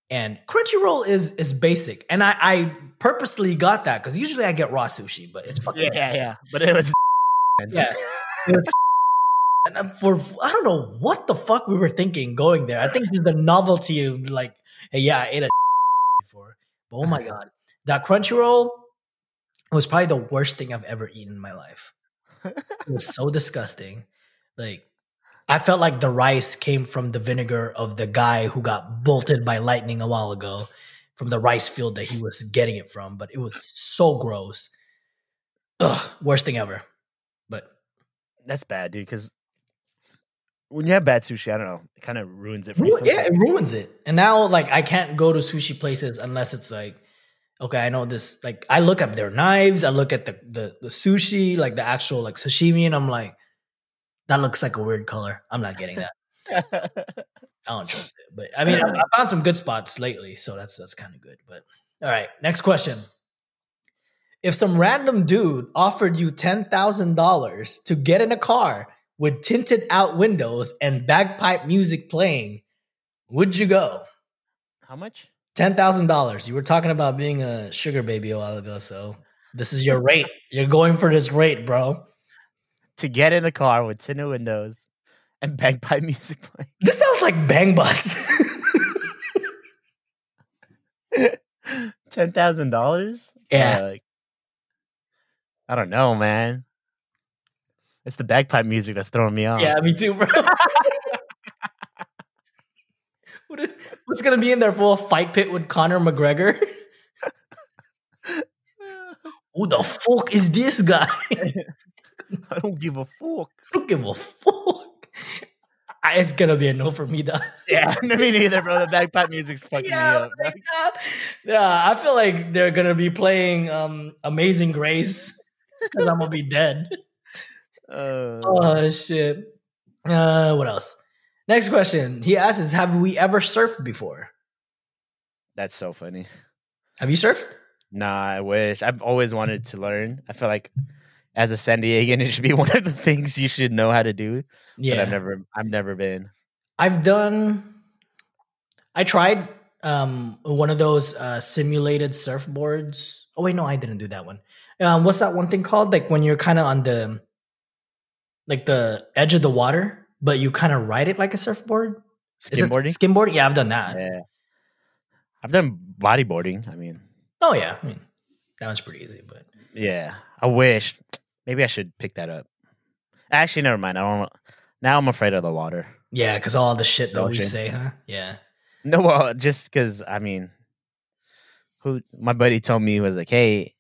and Crunchyroll is is basic, and I I purposely got that because usually I get raw sushi, but it's fucking yeah, yeah, yeah. But it was <laughs> <laughs> yeah. It was- <laughs> and uh, for I don't know what the fuck we were thinking going there. I think just the novelty of like, hey, yeah, I ate a before, but oh my god, that Crunchyroll was probably the worst thing I've ever eaten in my life. It was so disgusting. Like, I felt like the rice came from the vinegar of the guy who got bolted by lightning a while ago. from the rice field that he was getting it from, but it was so gross. Ugh, worst thing ever. But That's bad, dude. Because when you have bad sushi, I don't know, it kind of ruins it for you. Yeah, it ruins it. And now, like, I can't go to sushi places unless it's like, okay, I know this. Like, I look at their knives, I look at the the, the sushi, like the actual like sashimi, and I'm like, that looks like a weird color. I'm not getting that. <laughs> I don't trust it. But I mean, I, I found some good spots lately, so that's that's kind of good. But all right, next question. If some random dude offered you ten thousand dollars to get in a car with tinted out windows and bagpipe music playing, would you go? How much? Ten thousand dollars. You were talking about being a sugar baby a while ago, so this is your rate. You're going for this rate, bro. To get in the car with tinted windows and bagpipe <laughs> music playing. This sounds like bang butts. <laughs> Ten thousand dollars? Yeah. like, I don't know, man. It's the bagpipe music that's throwing me off. yeah, me too, bro. What is- What's gonna be in there for a fight pit with Conor McGregor? <laughs> Who the fuck is this guy? <laughs> I don't give a fuck. I don't give a fuck. I- It's gonna be a no for me, though. <laughs> Yeah, <laughs> me neither, bro. The bagpipe music's fucking yeah, me up. yeah. I feel like they're gonna be playing um, "Amazing Grace" because I'm gonna be dead. Uh, Oh shit. Uh, what else? Next question. He asks: is Have we ever surfed before? that's so funny. Have you surfed? Nah, I wish. I've always wanted to learn. I feel like as a San Diegan, <laughs> it should be one of the things you should know how to do. Yeah, But I've never I've never been. I've done. I tried um one of those uh, simulated surfboards. Oh wait, no, I didn't do that one. Um, what's that one thing called? Like when you're kind of on the, like the edge of the water, but you kind of ride it like a surfboard. Skimboarding? Skimboarding. Yeah, I've done that. Yeah. I've done bodyboarding. I mean, Oh yeah, I mean that one's pretty easy. But yeah. I wish. Maybe I should pick that up. Actually, never mind. I don't. Now I'm afraid of the water. yeah, because all the shit that we say, huh? Yeah. No, well, just because I mean, who my buddy told me he was like, hey,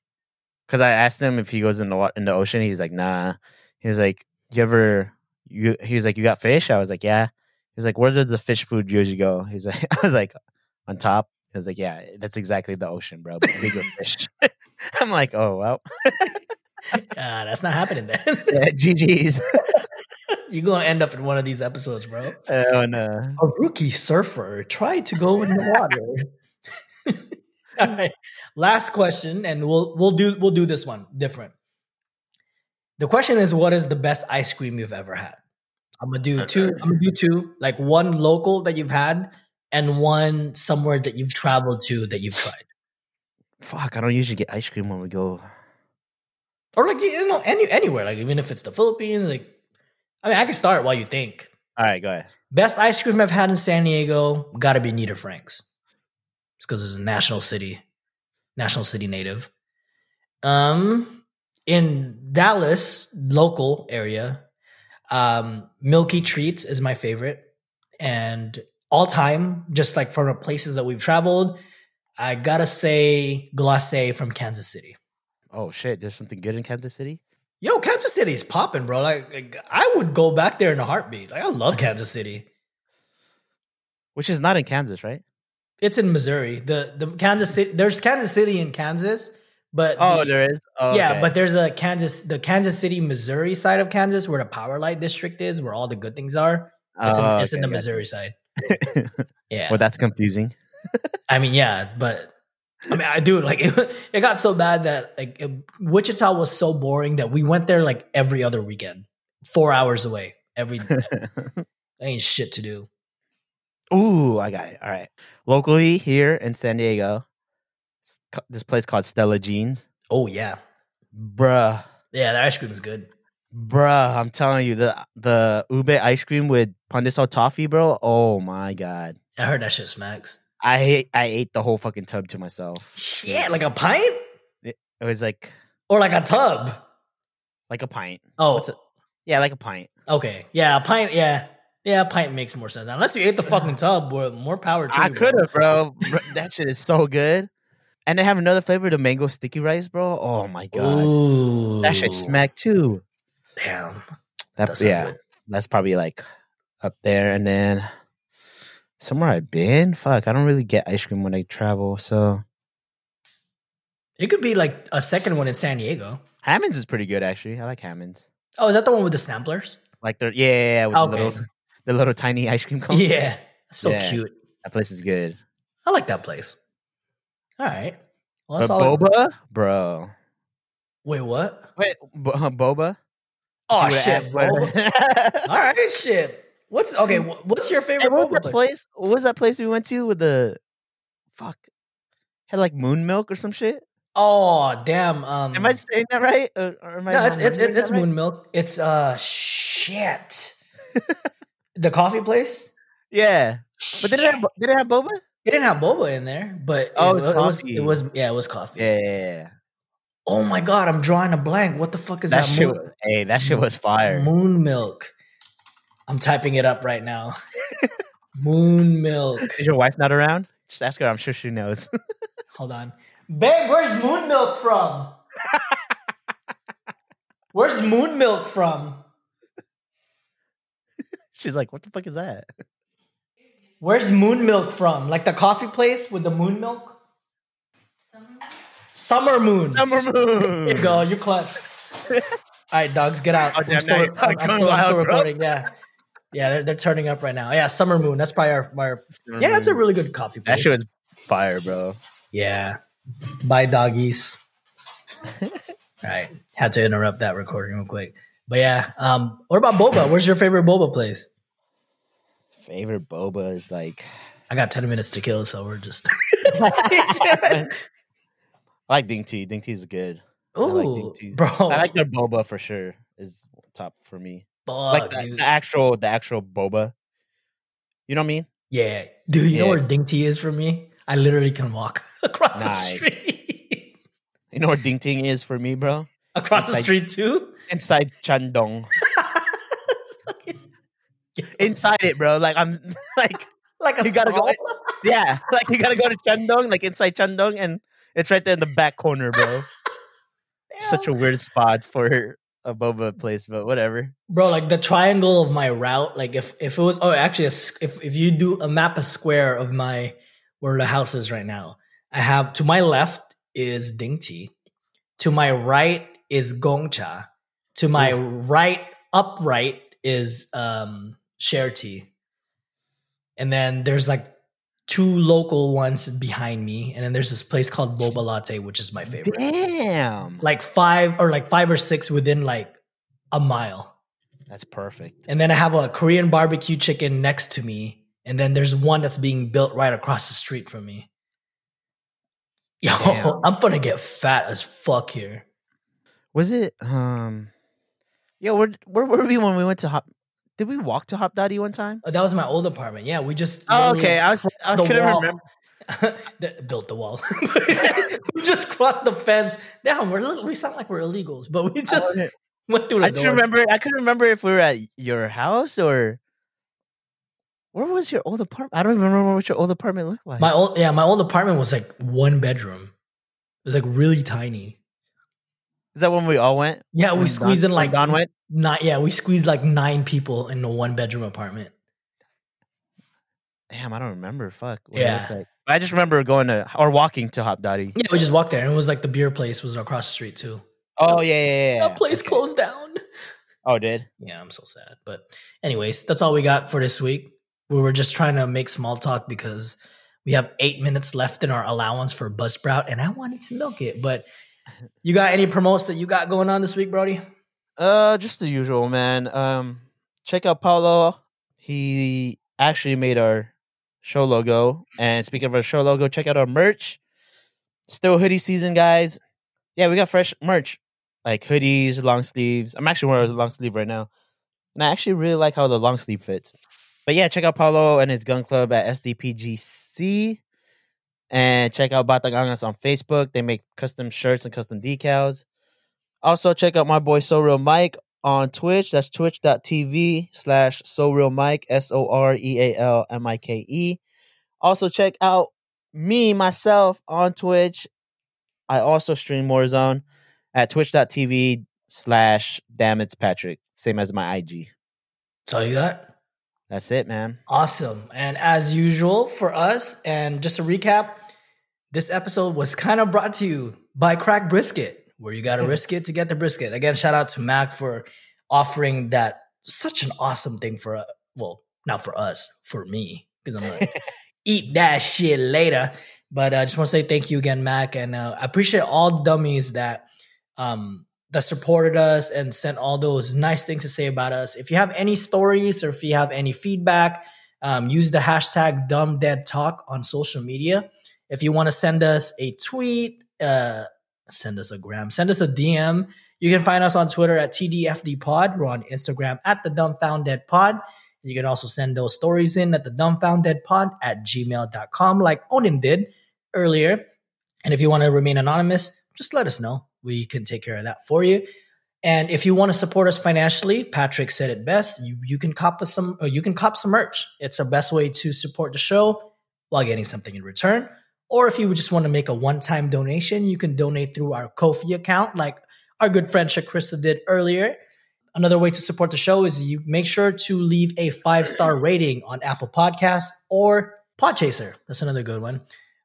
because I asked him if he goes in the wa- in the ocean. He's like, nah. He was like, you ever you? He was like, you got fish? I was like, yeah. He's like, where does the fish food usually go? He's like, <laughs> I was like, on top. He was like, yeah, that's exactly the ocean, bro. But bigger <laughs> fish. <laughs> I'm like, oh well, Ah, that's not happening then. <laughs> yeah, GG's. <laughs> You're gonna end up in one of these episodes, bro. oh no. A rookie surfer tried to go in the water. <laughs> All right. Last question, and we'll we'll do we'll do this one different. The question is, what is the best ice cream you've ever had? I'm gonna do two. I'm gonna do two, like one local that you've had, and one somewhere that you've traveled to that you've tried, Fuck, I don't usually get ice cream when we go. Or like you know any anywhere, like even if it's the Philippines. Like, I mean, I can start while you think. All right, go ahead. Best ice cream I've had in San Diego, gotta be Niederfrank's. It's because it's a national city, national city native. Um, in Dallas, local area, um, Milky Treats is my favorite, and all time, just like from the places that we've traveled, I gotta say Glacé from Kansas City. Oh shit, there's something good in Kansas City. Yo, Kansas City's popping, bro. Like, like, I would go back there in a heartbeat. Like, I love <laughs> Kansas City. Which is not in Kansas, right? It's in Missouri. The the Kansas City. There's Kansas City in Kansas, but Oh, the- there is. Oh, yeah, okay. but there's a Kansas, the Kansas City, Missouri side of Kansas, where the Power Light District is, where all the good things are. It's in, Oh, it's in the. Missouri side. <laughs> Yeah, well, that's confusing. I mean, yeah, but I mean, I do like <laughs> it. It got so bad that like it, Wichita was so boring that we went there like every other weekend, four hours away. Every <laughs> ain't shit to do. Ooh, I got it. All right. Locally here in San Diego, this place called Stella Jean's. Oh yeah, Bruh. yeah. The ice cream is good. Bruh, I'm telling you, the the ube ice cream with pandesal toffee, bro. Oh my god. I heard that shit smacks. I hate I ate the whole fucking tub to myself. Shit, like a pint It was like or like a tub. like a pint. Oh, it? Yeah, like a pint. okay. Yeah, a pint. Yeah, Yeah, a pint makes more sense. Unless you ate the fucking <laughs> tub, well, more power to I could have, bro. That shit is so good. And they have another flavor, the mango sticky rice, bro. Oh my god, Ooh. that shit smack too. Damn. That, That yeah, good. that's probably like up there. And then somewhere I've been, fuck, I don't really get ice cream when I travel. So It could be like a second one in San Diego. Hammond's is pretty good actually. I like Hammond's. Oh, is that the one with the samplers? Like they're yeah, yeah, yeah with Okay. the little <laughs> the little tiny ice cream cone. Yeah. So Yeah. cute. that place is good. I like that place. All right. Well, that's But all I- boba, bro. Wait, what? Wait, bo- <laughs> boba. Oh shit. boba. <laughs> All right, shit. What's okay? What's your favorite what was that place? place? What was that place we went to with the fuck? Had like moon milk or some shit. Oh damn. Um, Am I saying that right? Or, or am I no, it's it's it's, it's right? moon milk. It's uh shit. <laughs> the coffee place. Yeah, but did it have did it have boba? It didn't have boba in there, but Oh, it, it was it was it was yeah, it was coffee. Yeah, yeah, yeah. Oh my god, I'm drawing a blank. What the fuck is that that? shit. moon, hey, that shit was fire. moon milk. I'm typing it up right now. <laughs> moon milk. Is your wife not around? Just ask her. I'm sure she knows. <laughs> Hold on. Babe, where's moon milk from? <laughs> where's moon milk from? She's like, "What the fuck is that?" Where's moon milk from? Like the coffee place with the moon milk? Summer moon. Summer moon. There you go. You're clutch. All right, dogs, get out. Oh, I'm damn, still, I'm, I'm still, I'm still recording. Yeah, yeah, they're, they're turning up right now. Yeah, summer moon. That's probably our, our yeah. That's a really good coffee That place. shit was fire, bro. yeah. Bye, doggies. <laughs> All right, had to interrupt that recording real quick. But yeah, um, what about boba? Where's your favorite boba place? Favorite boba is like I got ten minutes to kill, so we're just. <laughs> I like Ding Tea. Ding Tea is good. I like Ooh, Ding Teas. bro, I like their boba for sure. Is top for me. Fuck, like the, the actual, the actual boba. You know what I mean? Yeah, dude. You know where Ding is for me? I literally can walk <laughs> across Nice. the street. <laughs> You know where Ding Ting is for me, bro? across It's the street too. Inside Chandong. <laughs> Inside it, bro. Like I'm like like a You gotta go- yeah, like you gotta go to Chandong, like inside Chandong, and it's right there in the back corner, bro. Such a weird spot for a boba place, but whatever. bro. Like the triangle of my route. Like if if it was oh actually a if if you do a map a square of my where the house is right now, I have to my left is Ding Tea, to my right is Gong Cha, to my right upright is um Sharetea, and then there's like two local ones behind me, and then there's this place called Boba Latte, which is my favorite. Damn, Like five or like five or six within like a mile. that's perfect. And then I have a Korean barbecue chicken next to me. And then there's one that's being built right across the street from me. Yo, Damn. <laughs> I'm gonna get fat as fuck here. Was it? Um, yo, where where were we when we went to Hop? Did we walk to Hopdoddy one time? Oh, that was my old apartment. Yeah, we just Oh, okay. I was I couldn't wall. remember. <laughs> Built the wall. <laughs> we just crossed the fence. Damn, we're we sound like we're illegals, but we just <laughs> went through the I just door. remember. I couldn't remember if we were at your house or where was your old apartment. I don't even remember what your old apartment looked like. My old yeah, my old apartment was like one bedroom. It was like really tiny. Is that when we all went? Yeah, we squeezed Don- in like Don went. Not yeah, we squeezed like nine people in a one bedroom apartment. Damn, I don't remember. Fuck. What Yeah. like. I just remember going to or walking to Hopdoddy. Yeah, we just walked there, and it was like the beer place was across the street too. Oh yeah, yeah, yeah. yeah. That place Okay. closed down. Oh, did Yeah, I'm so sad. But anyways, that's all we got for this week. We were just trying to make small talk because we have eight minutes left in our allowance for Buzzsprout, and I wanted to milk it. But you got any promotes that you got going on this week, Brody? Uh, just the usual, man. Um, check out Paolo. He actually made our show logo. And speaking of our show logo, check out our merch. Still hoodie season, guys. Yeah, we got fresh merch like hoodies, long sleeves. I'm actually wearing a long sleeve right now, and I actually really like how the long sleeve fits. But yeah, check out Paolo and his gun club at SDPGC. And check out Batang Angas on Facebook. They make custom shirts and custom decals. Also, check out my boy So Real Mike on Twitch. That's twitch.tv slash so real Mike, S O R E A L M I K E. Also, check out me, myself, on Twitch. I also stream Warzone at twitch.tv slash Patrick. Same as my IG. That's all you got? That's it, man. Awesome. And as usual for us, and just a recap, this episode was kind of brought to you by Crack Brisket, where you got to <laughs> risk it to get the brisket. Again, shout out to Mac for offering that such an awesome thing for, uh, well, not for us, for me, because I'm like, <laughs> eat that shit later. But I uh, just want to say thank you again, Mac, and uh, I appreciate all dummies that um, that supported us and sent all those nice things to say about us. If you have any stories or if you have any feedback, um, use the hashtag dumb dead talk on social media. If you want to send us a tweet, uh, send us a gram, send us a DM. You can find us on Twitter at TDFD Pod. We're on Instagram at the Dumbfounded Pod. You can also send those stories in at the Dumbfounded Pod at gmail.com, like Onin did earlier. And if you want to remain anonymous, just let us know we can take care of that for you. And if you want to support us financially, Patrick said it best. You you can cop us some uh, you can cop some merch. It's the best way to support the show while getting something in return. Or if you just want to make a one-time donation, you can donate through our Ko-fi account, like our good friend Shakrista did earlier. Another way to support the show is you make sure to leave a five-star rating on Apple Podcasts or Podchaser. That's another good one.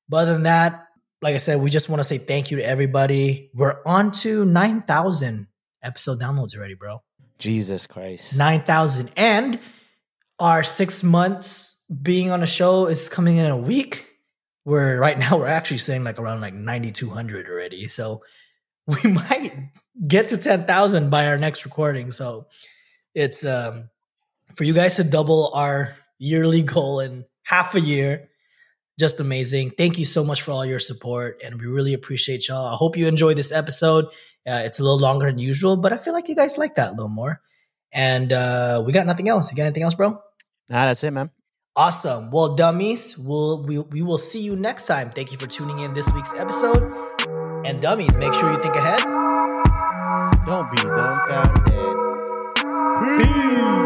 But other than that, like I said, we just want to say thank you to everybody. We're on to 9,000 episode downloads already, bro. Jesus Christ. 9,000. And our six months being on a show is coming in a week. Where right now <laughs> we're actually saying like around like 9,200 already. So <laughs> we might get to 10,000 by our next recording. So it's um, for you guys to double our yearly goal in half a year just amazing. Thank you so much for all your support, and we really appreciate y'all. I hope you enjoyed this episode. Uh, it's a little longer than usual, but I feel like you guys like that a little more. And uh, we got nothing else. You got anything else, bro? Nah, that's it, man. Awesome. Well, dummies, we'll, we, we will see you next time. Thank you for tuning in this week's episode. And dummies, make sure you think ahead. Don't be dumbfounded. Peace.